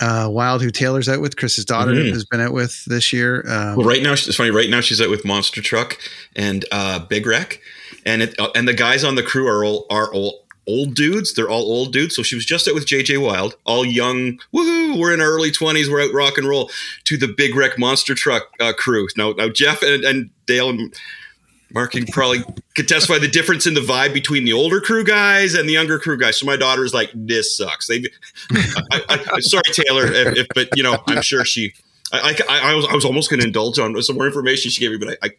uh, Wilde, who Taylor's out with, Chris's daughter mm-hmm. has been out with this year. Um, well, right now it's funny. Right now she's out with Monster Truck and uh, Big Wreck, and it, uh, and the guys on the crew are all are all old dudes. They're all old dudes. So she was just out with JJ Wilde, all young. Woohoo! We're in our early twenties. We're out rock and roll. To the Big Wreck Monster Truck uh, crew. Now, now Jeff and, and Dale and Mark can probably could testify the difference in the vibe between the older crew guys and the younger crew guys. So my daughter is like, "This sucks." They, I, I, sorry, Taylor, if, if, but you know, I'm sure she I, I, I was I was almost going to indulge on some more information she gave me, but I,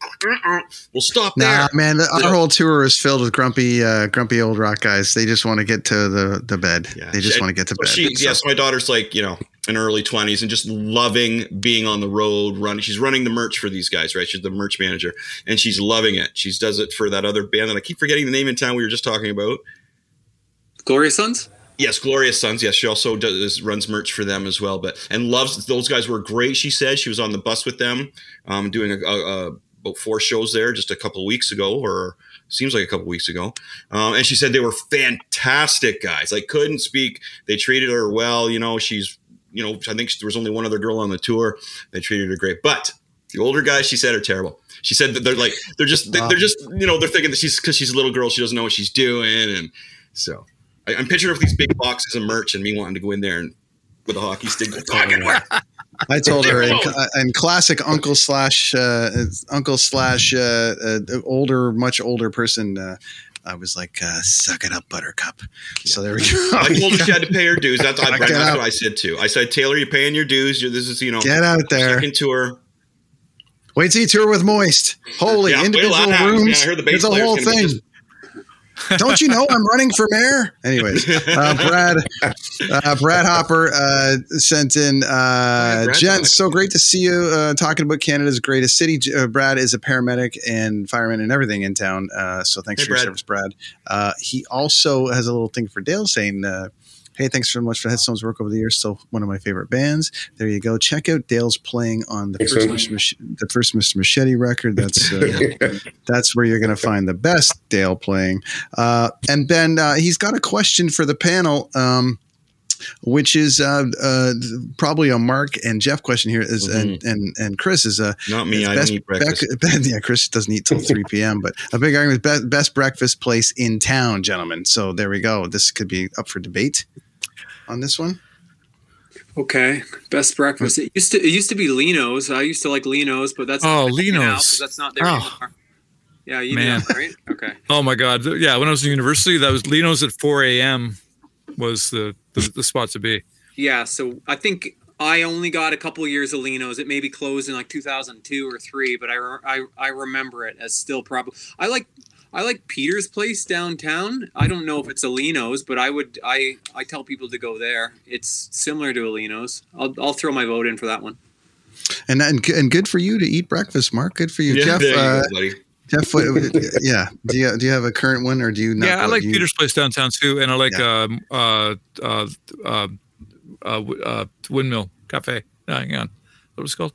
I will stop there. Nah, man, the, our whole tour is filled with grumpy, uh, grumpy old rock guys. They just want to get to the, the bed. Yeah, they just want to get to well, bed. She, So- Yes, my daughter's like you know in her early twenties and just loving being on the road, running. She's running the merch for these guys, right? She's the merch manager, and she's loving it. She does it for that other band that I keep forgetting the name in town we were just talking about. Glorious Sons. Yes, Glorious Sons. Yes, she also does runs merch for them as well. But and loves those guys were great. She said she was on the bus with them, um, doing a, a, a, about four shows there just a couple of weeks ago, or seems like a couple of weeks ago. Um, and she said they were fantastic guys. Like couldn't speak. They treated her well. You know, she's you know I think there was only one other girl on the tour. They treated her great, but the older guys she said are terrible. She said that they're like they're just they're just you know they're thinking that she's because she's a little girl she doesn't know what she's doing and so I, I'm picturing of these big boxes of merch and me wanting to go in there and with a hockey stick go fucking work. I told her in, in classic uncle slash uh, uncle slash uh, uh, older, much older person. Uh, I was like, uh, "Suck it up, Buttercup." So there we go. I told her she had to pay her dues. That's, I, that's what I said too. I said, Taylor, you're paying your dues. You're, this is you know Get out there. second tour. Wait till you tour with Moist. Holy Yeah, individual rooms. Yeah, I heard the bass it's a whole thing. just- Don't you know I'm running for mayor? Anyways, uh, Brad, uh, Brad Hopper uh, sent in, uh, gents. So great to see you uh, talking about Canada's greatest city. Uh, Brad is a paramedic and fireman and everything in town. Uh, so thanks Hey, for your service, Brad. Uh, he also has a little thing for Dale saying. Uh, Hey, thanks so much for Headstone's work over the years. Still one of my favorite bands. There you go. Check out Dale's playing on the first. Mr. Mach- the first Mr. Machete record. That's uh, that's where you're going to find the best Dale playing. Uh, and Ben, uh, he's got a question for the panel, um, which is uh, uh, probably a Mark and Jeff question here. Is and, and and Chris is a Not me. I don't eat breakfast. Yeah, Chris doesn't eat till 3 p.m. But a big argument: best, best breakfast place in town, gentlemen. So there we go. This could be up for debate on this one. Okay, best breakfast. It used to it used to be Lino's. I used to like Lino's, but that's Oh, not there now, That's not there Oh. anymore. Yeah, you Man. know, right? Okay. Oh my God! Yeah, when I was in university, that was Lino's at 4 a.m. was the, the the spot to be. Yeah, so I think I only got a couple years of Lino's. It maybe closed in like 2002 or three, but I re- I, I remember it as still probably. I like I like Peter's Place downtown. I don't know if it's a Lino's, but I would I I tell people to go there. It's similar to a Lino's. I'll I'll throw my vote in for that one. And and, and good for you to eat breakfast, Mark. Good for you, Yeah, Jeff. there you uh, go, buddy. Jeff, what, yeah. Do you do you have a current one, or do you? Not yeah, I like you, Peter's Place downtown too, and I like Yeah. um, uh, uh, uh, uh, uh, Windmill Cafe. Uh, hang on, what was it called?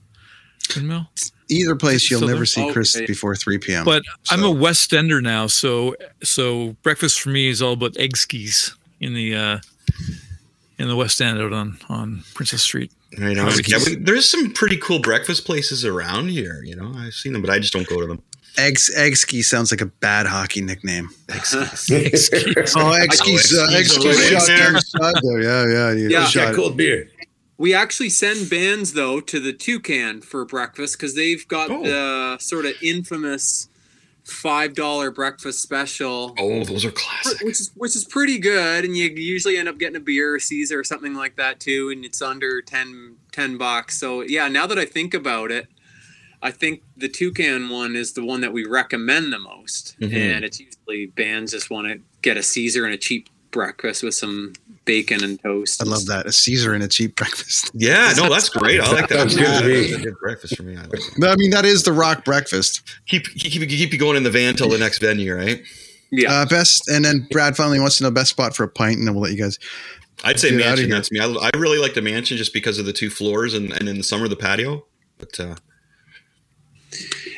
Windmill. Either place, you'll So never there- see Chris Okay. before three p.m. But I'm a West Ender now, so so breakfast for me is all about egg skis in the uh, in the West End out on on Princess Street. Right on. Yeah, there's some pretty cool breakfast places around here. You know, I've seen them, but I just don't go to them. eggs egg ski sounds like a bad hockey nickname. Egg skis. Oh, egg skis, uh, egg Egg skis skis shot there. there, shot there. Yeah, yeah, Yeah. shot Yeah, cold beer. We actually send bands though to the Toucan for breakfast because they've got Oh. the sort of infamous five dollar breakfast special. Oh, those are classic. which is which is pretty good and you usually end up getting a beer or caesar or something like that too and it's under 10 10 bucks so yeah now that i think about it i think the toucan one is the one that we recommend the most Mhm. and it's usually bands just want to get a caesar and a cheap breakfast with some bacon and toast I love that. A Caesar and a cheap breakfast. Yeah, no, that's great. I like that. Sounds good to me. That's a good breakfast for me. I like it. I mean, that is the rock breakfast. Keep, keep keep you going in the van till the next venue, right? yeah Uh, best, and then Brad finally wants to know best spot for a pint, and then we'll let you guys. I'd say mansion. That's me. I, I really like the mansion just because of the two floors and, and in the summer the patio. But uh,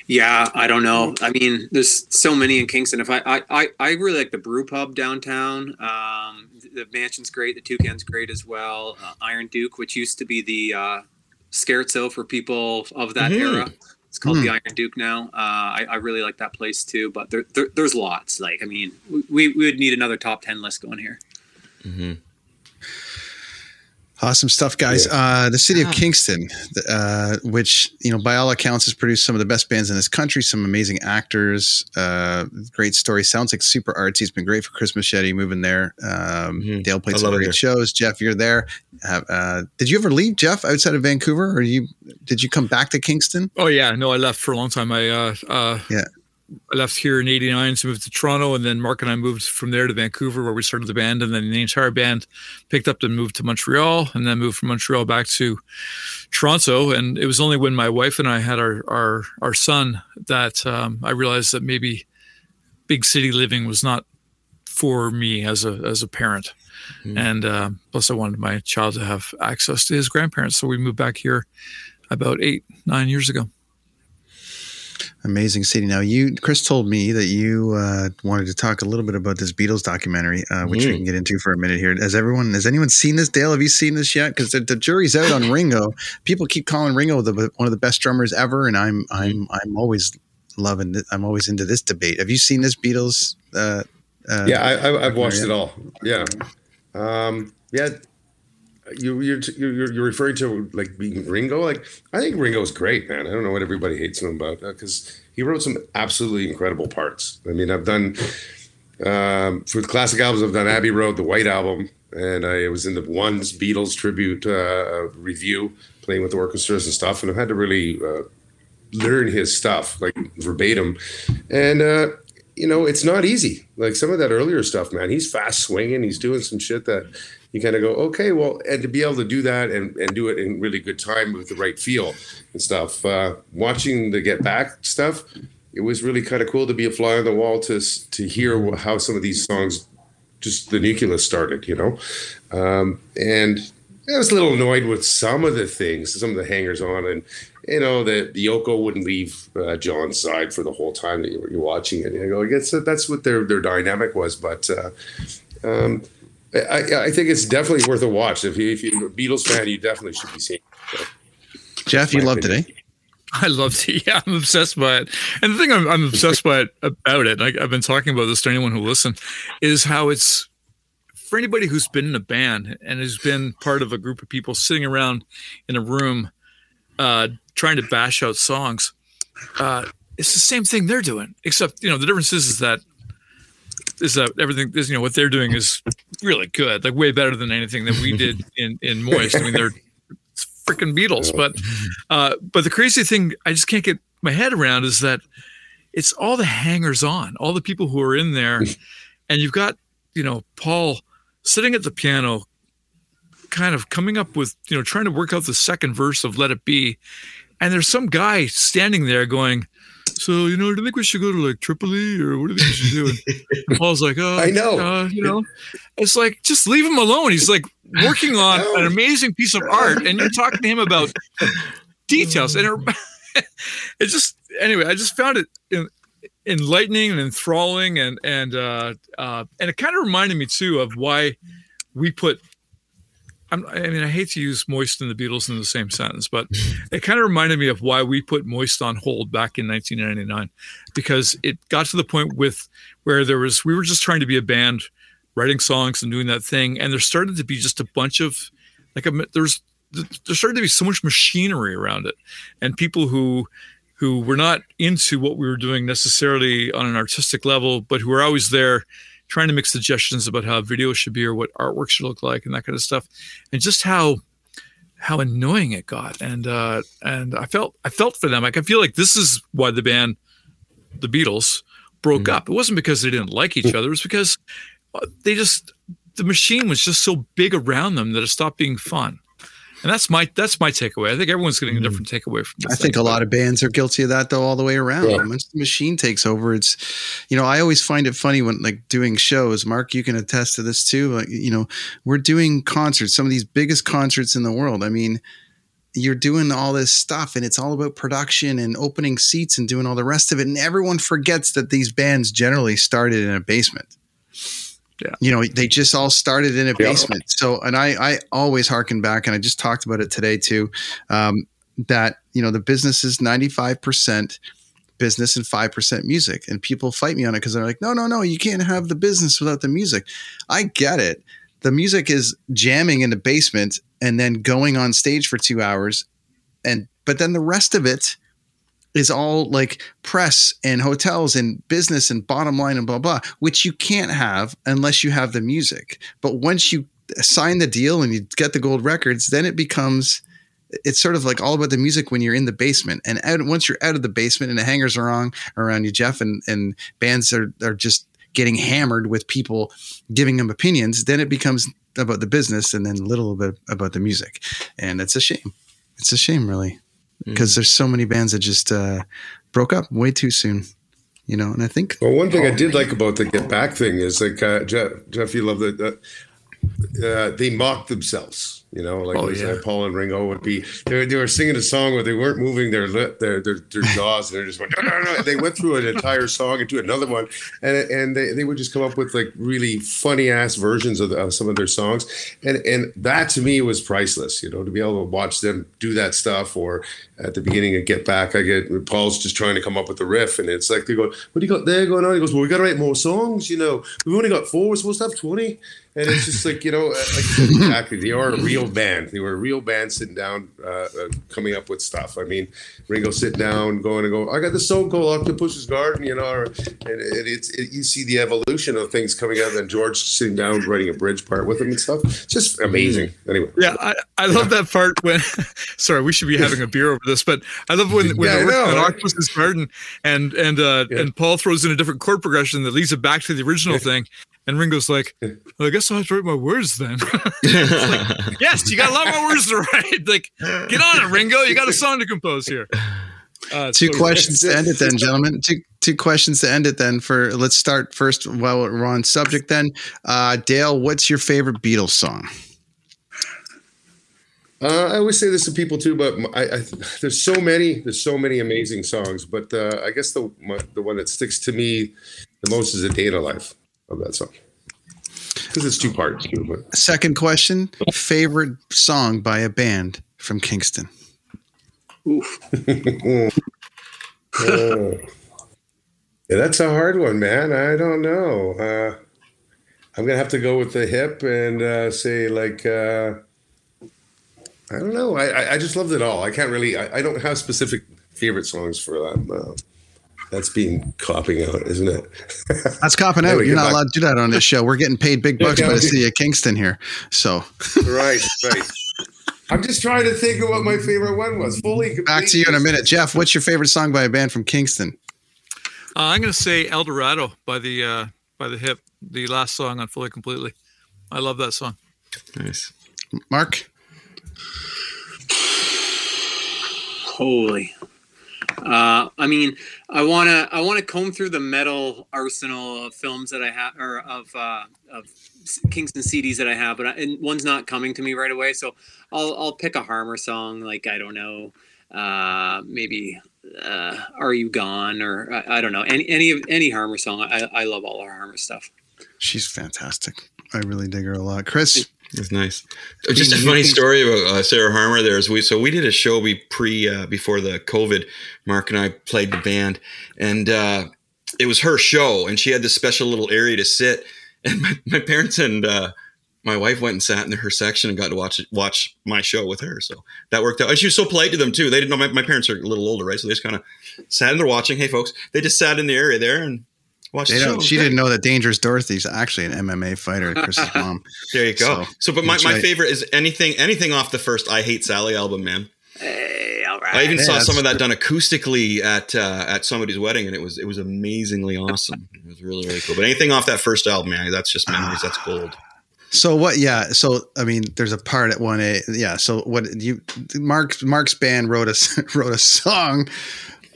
Yeah, I don't know. I mean, there's so many in Kingston. If I I, I, I really like the Brew Pub downtown. Um, the Mansion's great. The Toucan's great as well. Uh, Iron Duke, which used to be the uh, Scherzo for people of that Mhm. era. It's called Hmm. the Iron Duke now. Uh, I, I really like that place too. But there, there there's lots. Like I mean, we, we would need another top ten list going here. mhm. Awesome stuff, guys. Uh, the city of Kingston, uh, which you know by all accounts has produced some of the best bands in this country, some amazing actors, uh, great story. Sounds like super artsy. It's been great for Chris Machete moving there. Um, Mhm. Dale played some love it great shows. Jeff, you're there. Uh, did you ever leave, Jeff, outside of Vancouver, or you did you come back to Kingston? Oh yeah, no, I left for a long time. I uh, uh, Yeah. I left here in '89 to move to Toronto, and then Mark and I moved from there to Vancouver, where we started the band, and then the entire band picked up and moved to Montreal, and then moved from Montreal back to Toronto. And it was only when my wife and I had our our our son that um, I realized that maybe big city living was not for me as a as a parent. And uh, plus, I wanted my child to have access to his grandparents, so we moved back here about eight nine years ago. Amazing city. Now, you, Chris, told me that you uh, wanted to talk a little bit about this Beatles documentary, uh, which we Mhm. can get into for a minute here. Has everyone, has anyone seen this? Dale, have you seen this yet? Because the, the jury's out on Ringo. People keep calling Ringo the, one of the best drummers ever, and I'm, I'm, I'm always loving. I'm always into this debate. Have you seen this Beatles? Uh, uh, yeah, I, I, I've watched it all. Yeah, um, yeah. You, you're, you're you're referring to like being Ringo. Like I think Ringo's great, man. I don't know what everybody hates him about because he wrote some absolutely incredible parts. I mean, I've done um, for the classic albums. I've done Abbey Road, the White Album, and I was in the One's Beatles tribute uh, review, playing with orchestras and stuff. And I've had to really uh, learn his stuff like verbatim and uh you know it's not easy. Like some of that earlier stuff man he's fast swinging. He's doing some shit that you kind of go okay well and to be able to do that and and do it in really good time with the right feel and stuff. Uh watching the get back stuff it was really kind of cool to be a fly on the wall to to hear how some of these songs just the nucleus started you know? Um and I was a little annoyed with some of the things, some of the hangers on, and you know the the Yoko wouldn't leave uh, John's side for the whole time that you were you're watching it. And I go, I guess that's what their their dynamic was. But uh, um, I, I think it's definitely worth a watch. If you if you're a Beatles fan, you definitely should be seeing. it. So, Jeff, you my loved it, eh? I loved it. Yeah, I'm obsessed by it. And the thing I'm, I'm obsessed by it about it, like I've been talking about this to anyone who listen, is how it's for anybody who's been in a band and has been part of a group of people sitting around in a room uh, trying to bash out songs. Uh, it's the same thing they're doing, except you know the difference is, is that is that everything is you know what they're doing is really good, like way better than anything that we did in in Moist. I mean, they're freaking Beatles. But uh, but the crazy thing I just can't get my head around is that it's all the hangers on, all the people who are in there, and you've got you know Paul sitting at the piano, kind of coming up with you know trying to work out the second verse of Let It Be, and there's some guy standing there going. So you know, do you think we should go to like Tripoli, or what do you think we should do? And Paul's like, "Oh, I know. uh, you know." It's like just leave him alone. He's like working on an amazing piece of art, and you're talking to him about details. And it, it just anyway, I just found it en- enlightening and enthralling, and and uh, uh, and it kind of reminded me too of why we put. I'm, I mean, I hate to use Moist and the Beatles in the same sentence, but it kind of reminded me of why we put Moist on hold back in 1999, because it got to the point with where there was we were just trying to be a band, writing songs and doing that thing, and there started to be just a bunch of like a, there's there started to be so much machinery around it, and people who who were not into what we were doing necessarily on an artistic level, but who were always there trying to make suggestions about how video should be or what artwork should look like and that kind of stuff, and just how how annoying it got. And uh, and I felt I felt for them. Like I feel like this is why the band, the Beatles, broke up. It wasn't because they didn't like each other. It was because uh, they just the machine was just so big around them that it stopped being fun. And that's my that's my takeaway. I think everyone's getting a mm-hmm. different takeaway from this. I think a lot of bands are guilty of that though, all the way around. Yeah. Once the machine takes over, it's, you know, I always find it funny when like doing shows. Mark, you can attest to this too. Like, you know, we're doing concerts, some of these biggest concerts in the world. I mean, you're doing all this stuff and it's all about production and opening seats and doing all the rest of it. And everyone forgets that these bands generally started in a basement. Yeah. You know, they just all started in a basement. So, and I, I always harken back, and I just talked about it today too, um, that, you know, the business is 95% business and 5% music. And people fight me on it because they're like, no, no, no, you can't have the business without the music. I get it. The music is jamming in the basement and then going on stage for two hours and but then the rest of it is all like press and hotels and business and bottom line and blah blah which you can't have unless you have the music. But once you sign the deal and you get the gold records then it becomes it's sort of like all about the music when you're in the basement. And out, once you're out of the basement and the hangers are on around you jeff and, and bands are, are just getting hammered with people giving them opinions then it becomes about the business and then a little bit about the music. And it's a shame. It's a shame really because mm. there's so many bands that just uh, broke up way too soon you know and i think well one thing i did like about the get back thing is like uh, jeff, jeff you love the uh, they mocked themselves you know, like oh, yeah. Paul and Ringo would be. They, they were singing a song where they weren't moving their lip, their their, their jaws, and they're just went. No, no, no. They went through an entire song into another one, and and they, they would just come up with like really funny ass versions of, the, of some of their songs, and and that to me was priceless. You know, to be able to watch them do that stuff, or at the beginning of Get Back, I get Paul's just trying to come up with the riff, and it's like they go, "What do you got there going on?" He goes, "Well, we got to write more songs. You know, we've only got four. We're supposed to have 20. and it's just like you know, uh, like exactly, they are a real band. They were a real band sitting down, uh, uh, coming up with stuff. I mean, Ringo sitting down, going and go. I got this song called Octopus's Garden, you know, or, and, and it's it, you see the evolution of things coming out, and George sitting down writing a bridge part with him and stuff. It's just amazing. Anyway, yeah, I, I love yeah. that part when. sorry, we should be having a beer over this, but I love when when yeah, they're working Octopus's Garden, and and uh, yeah. and Paul throws in a different chord progression that leads it back to the original thing and Ringo's like, well, I guess I'll have to write my words then. like, yes, you got a lot more words to write. Like, get on it, Ringo. You got a song to compose here. Uh, two questions to end it then, gentlemen. Two two questions to end it then. For let's start first while we're on subject. Then, uh, Dale, what's your favorite Beatles song? Uh, I always say this to people too, but I, I, there's so many, there's so many amazing songs. But uh, I guess the my, the one that sticks to me the most is "A Day in a Life." Of that song because it's two parts too. But second question: favorite song by a band from Kingston. Oof. oh. Yeah, that's a hard one, man. I don't know. Uh, I'm gonna have to go with the hip and uh, say like uh, I don't know. I, I just loved it all. I can't really. I, I don't have specific favorite songs for that. Uh, that's being copping out, isn't it? That's copping out. You're not back. allowed to do that on this show. We're getting paid big bucks by the city of Kingston here. So right, right. I'm just trying to think of what my favorite one was. Fully back to you in a minute, Jeff. What's your favorite song by a band from Kingston? Uh, I'm going to say El Dorado by the uh, by the Hip, the last song on Fully Completely. I love that song. Nice, Mark. Holy, uh, I mean, I wanna I wanna comb through the metal arsenal of films that I have or of uh, of Kingston CDs that I have, but I, and one's not coming to me right away. So I'll I'll pick a Harmer song, like I don't know, uh, maybe uh, "Are You Gone" or I, I don't know any any of any Harmer song. I I love all our Harmer stuff. She's fantastic. I really dig her a lot, Chris. It's nice. Just a funny story about uh, Sarah Harmer. There is we so we did a show we pre uh, before the COVID. Mark and I played the band, and uh, it was her show, and she had this special little area to sit. And my, my parents and uh, my wife went and sat in her section and got to watch watch my show with her. So that worked out. And she was so polite to them too. They didn't know my, my parents are a little older, right? So they just kind of sat in there watching. Hey, folks, they just sat in the area there and Watch the show. She didn't know that Dangerous Dorothy's actually an MMA fighter, Chris's mom. there you go. So, so but my, my favorite is anything anything off the first I Hate Sally album, man. Hey, all right. I even saw some of that done acoustically at uh, at somebody's wedding, and it was it was amazingly awesome. It was really really cool. But anything off that first album, man, that's just memories. That's gold. So what? Yeah. So I mean, there's a part at one A. Yeah. So what you Mark's Mark's band wrote a wrote a song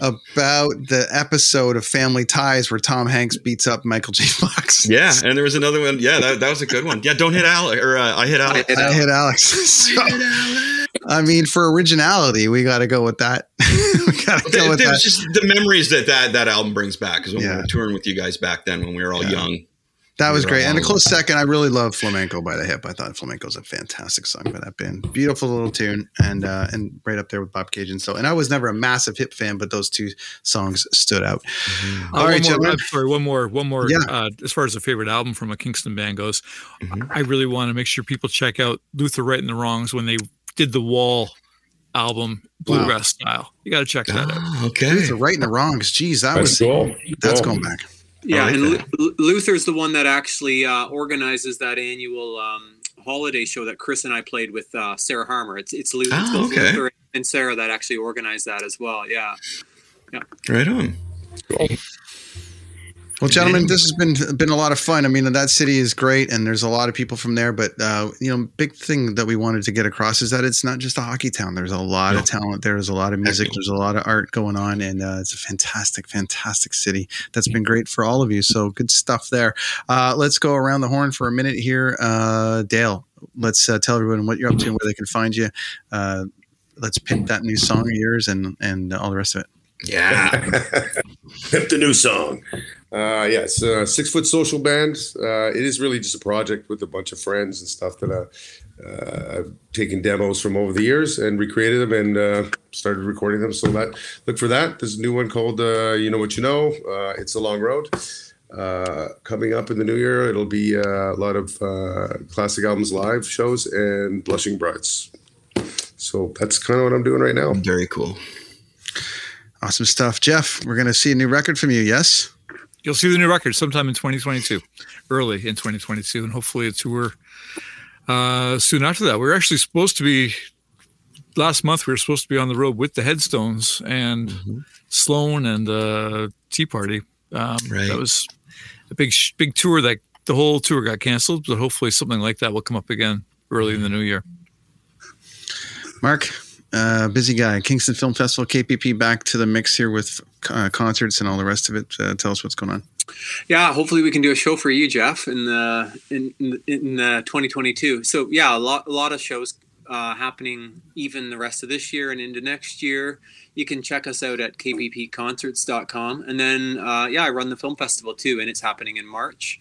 about the episode of Family Ties where Tom Hanks beats up Michael J. Fox. Yeah, and there was another one. Yeah, that, that was a good one. Yeah, don't hit Alex or uh, I hit Alex. I hit Alex. so, I mean, for originality, we got to go with that. we got to go with that. just the memories that that that album brings back because when yeah. we were touring with you guys back then when we were all yeah. young. That was great. And a close second, I really love Flamenco by the Hip. I thought Flamenco's a fantastic song by that band. Beautiful little tune and uh, and right up there with Bobcaygeon. So and I was never a massive hip fan, but those two songs stood out. Mm-hmm. Uh, All right, more, sorry, one more, one more. Yeah. Uh, as far as the favorite album from a Kingston band goes, mm-hmm. I really want to make sure people check out Luther Wright and the Wrongs when they did the Wall album bluegrass wow. style. You got to check that oh, out. Okay, Luther Wright and the Wrongs. Geez, that that's was cool. That's cool. going back. Yeah, like and L- Luther's the one that actually uh, organizes that annual um, holiday show that Chris and I played with uh, Sarah Harmer. It's it's, Luther, oh, okay. Luther and Sarah that actually organized that as well. Yeah, yeah. Right on. Cool. Well, gentlemen, this has been been a lot of fun. I mean, that city is great, and there's a lot of people from there. But uh, you know, big thing that we wanted to get across is that it's not just a hockey town. There's a lot no. of talent. There's a lot of music. There's a lot of art going on, and uh, it's a fantastic, fantastic city. That's been great for all of you. So good stuff there. Uh, let's go around the horn for a minute here, uh, Dale. Let's uh, tell everyone what you're up to and where they can find you. Uh, let's pick that new song of yours and and all the rest of it. Yeah, pick the new song. Uh, yeah, it's a six foot social band. Uh, it is really just a project with a bunch of friends and stuff that uh, uh, I've taken demos from over the years and recreated them and uh, started recording them. So that look for that. There's a new one called uh, "You Know What You Know." Uh, it's a long road. Uh, coming up in the new year, it'll be uh, a lot of uh, classic albums live shows and blushing brides. So that's kind of what I'm doing right now. Very cool. Awesome stuff, Jeff. We're going to see a new record from you. Yes. You'll see the new record sometime in 2022, early in 2022, and hopefully a tour uh, soon after that. We are actually supposed to be last month. We were supposed to be on the road with the Headstones and mm-hmm. Sloan and uh, Tea Party. Um, right. That was a big big tour that the whole tour got canceled, but hopefully something like that will come up again early in the new year. Mark, uh, busy guy. Kingston Film Festival, KPP, back to the mix here with uh, concerts and all the rest of it. Uh, tell us what's going on. Yeah, hopefully we can do a show for you, Jeff, in the in in, in 2022. So yeah, a lot a lot of shows uh, happening even the rest of this year and into next year. You can check us out at kppconcerts.com, and then uh, yeah, I run the film festival too, and it's happening in March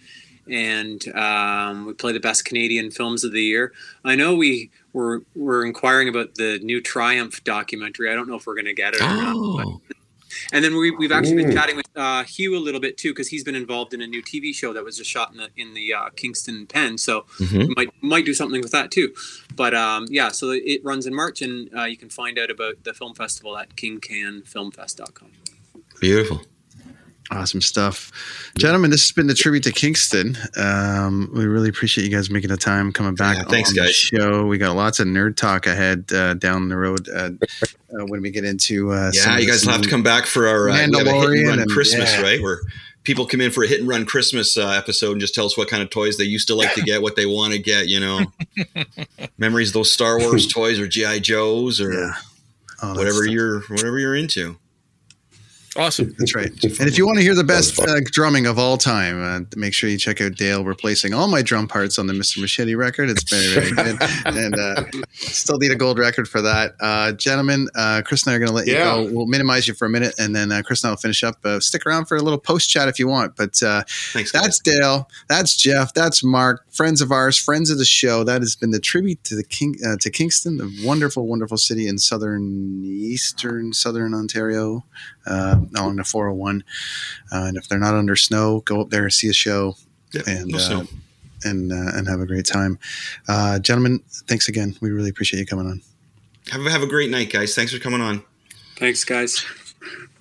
and um, we play the best Canadian films of the year. I know we were were inquiring about the new Triumph documentary. I don't know if we're going to get it or oh. not. and then we, have actually Ooh. been chatting with uh, Hugh a little bit too because he's been involved in a new TV show that was just shot in the in the uh, Kingston pen. So mm-hmm. we might might do something with that too. But um, yeah, so it runs in March, and uh, you can find out about the film festival at kingcanfilmfest.com. Beautiful. Awesome stuff. Gentlemen, this has been the tribute to Kingston. Um, we really appreciate you guys making the time coming back. Yeah, thanks, guys. show. We got lots of nerd talk ahead uh, down the road uh, uh, when we get into. Uh, yeah, you guys will have to come back for our uh, Mandalorian hit and run and, Christmas, yeah. right? Where people come in for a hit and run Christmas uh, episode and just tell us what kind of toys they used to like to get, what they want to get. You know, memories of those Star Wars toys or GI Joes or yeah. oh, whatever you're whatever you're into. Awesome. That's right. And if you want to hear the best uh, drumming of all time, uh, make sure you check out Dale replacing all my drum parts on the Mr. Machete record. It's very, very good. and uh, still need a gold record for that. Uh, gentlemen, uh, Chris and I are going to let you yeah. go. We'll minimize you for a minute, and then uh, Chris and I will finish up. stick around for a little post chat if you want. But Thanks, that's Dale. That's Jeff. That's Mark. Friends of ours, friends of the show. That has been the tribute to the King to Kingston, the wonderful, wonderful city in southern, eastern, southern Ontario uh, along the 401. Uh, and if they're not under snow, go up there, and see a show, yeah, and uh, and uh, and have a great time. Uh, gentlemen, thanks again. We really appreciate you coming on. Have, have a great night, guys. Thanks for coming on. Thanks, guys.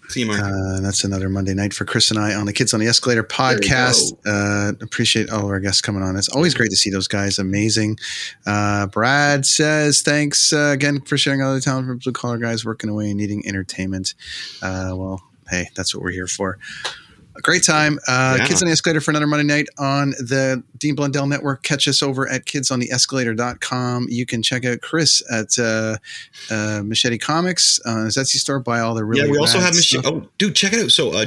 See you, Mark. Uh, that's another Monday night for Chris and I on the Kids on the Escalator podcast. Uh, appreciate all of our guests coming on. It's always great to see those guys. Amazing. Uh, Brad says, thanks uh, again for sharing all the talent for blue collar guys working away and needing entertainment. Uh, well, hey, that's what we're here for a great time. Uh, yeah. Kids on the Escalator for another Monday night on the Dean Blundell Network. Catch us over at kidsontheescalator.com. You can check out Chris at uh, uh, Machete Comics uh, his Etsy store. Buy all the really Yeah, we also have Machete. Oh, dude, check it out. So uh,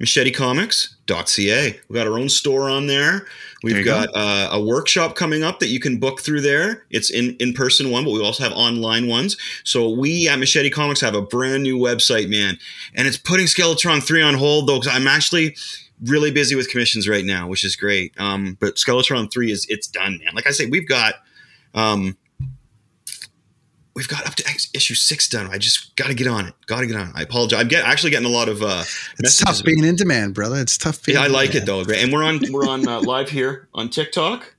www.machetecomics.ca. We got our own store on there. We've got uh, a workshop coming up that you can book through there. It's in in person one, but we also have online ones. So we at Machete Comics have a brand new website, man, and it's putting Skeletron three on hold though because I'm actually really busy with commissions right now, which is great. Um, but Skeletron three is it's done, man. Like I say, we've got um, we've got up to issue six done. I just got to get on it. Got to get on. It. I apologize. I'm get, actually getting a lot of. Uh, it's tough being in demand, brother. It's tough. Being yeah, I like it though. Great, and we're on we're on uh, live here on TikTok.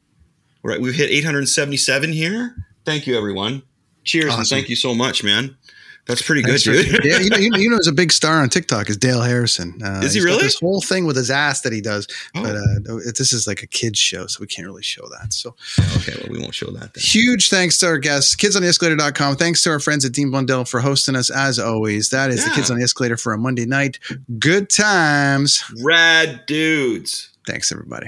Right, we've hit 877 here. Thank you, everyone. Cheers awesome. and thank you so much, man. That's pretty good, dude. yeah, you know, you know, you know, there's a big star on TikTok is Dale Harrison. Uh, is he really? This whole thing with his ass that he does, oh. but uh, it, this is like a kids show, so we can't really show that. So okay, well, we won't show that. Then. Huge thanks to our guests, kidsontheescalator.com. Thanks to our friends at Dean Blundell for hosting us as always. That is yeah. the Kids on the Escalator for a Monday night. Good times, rad dudes. Thanks, everybody.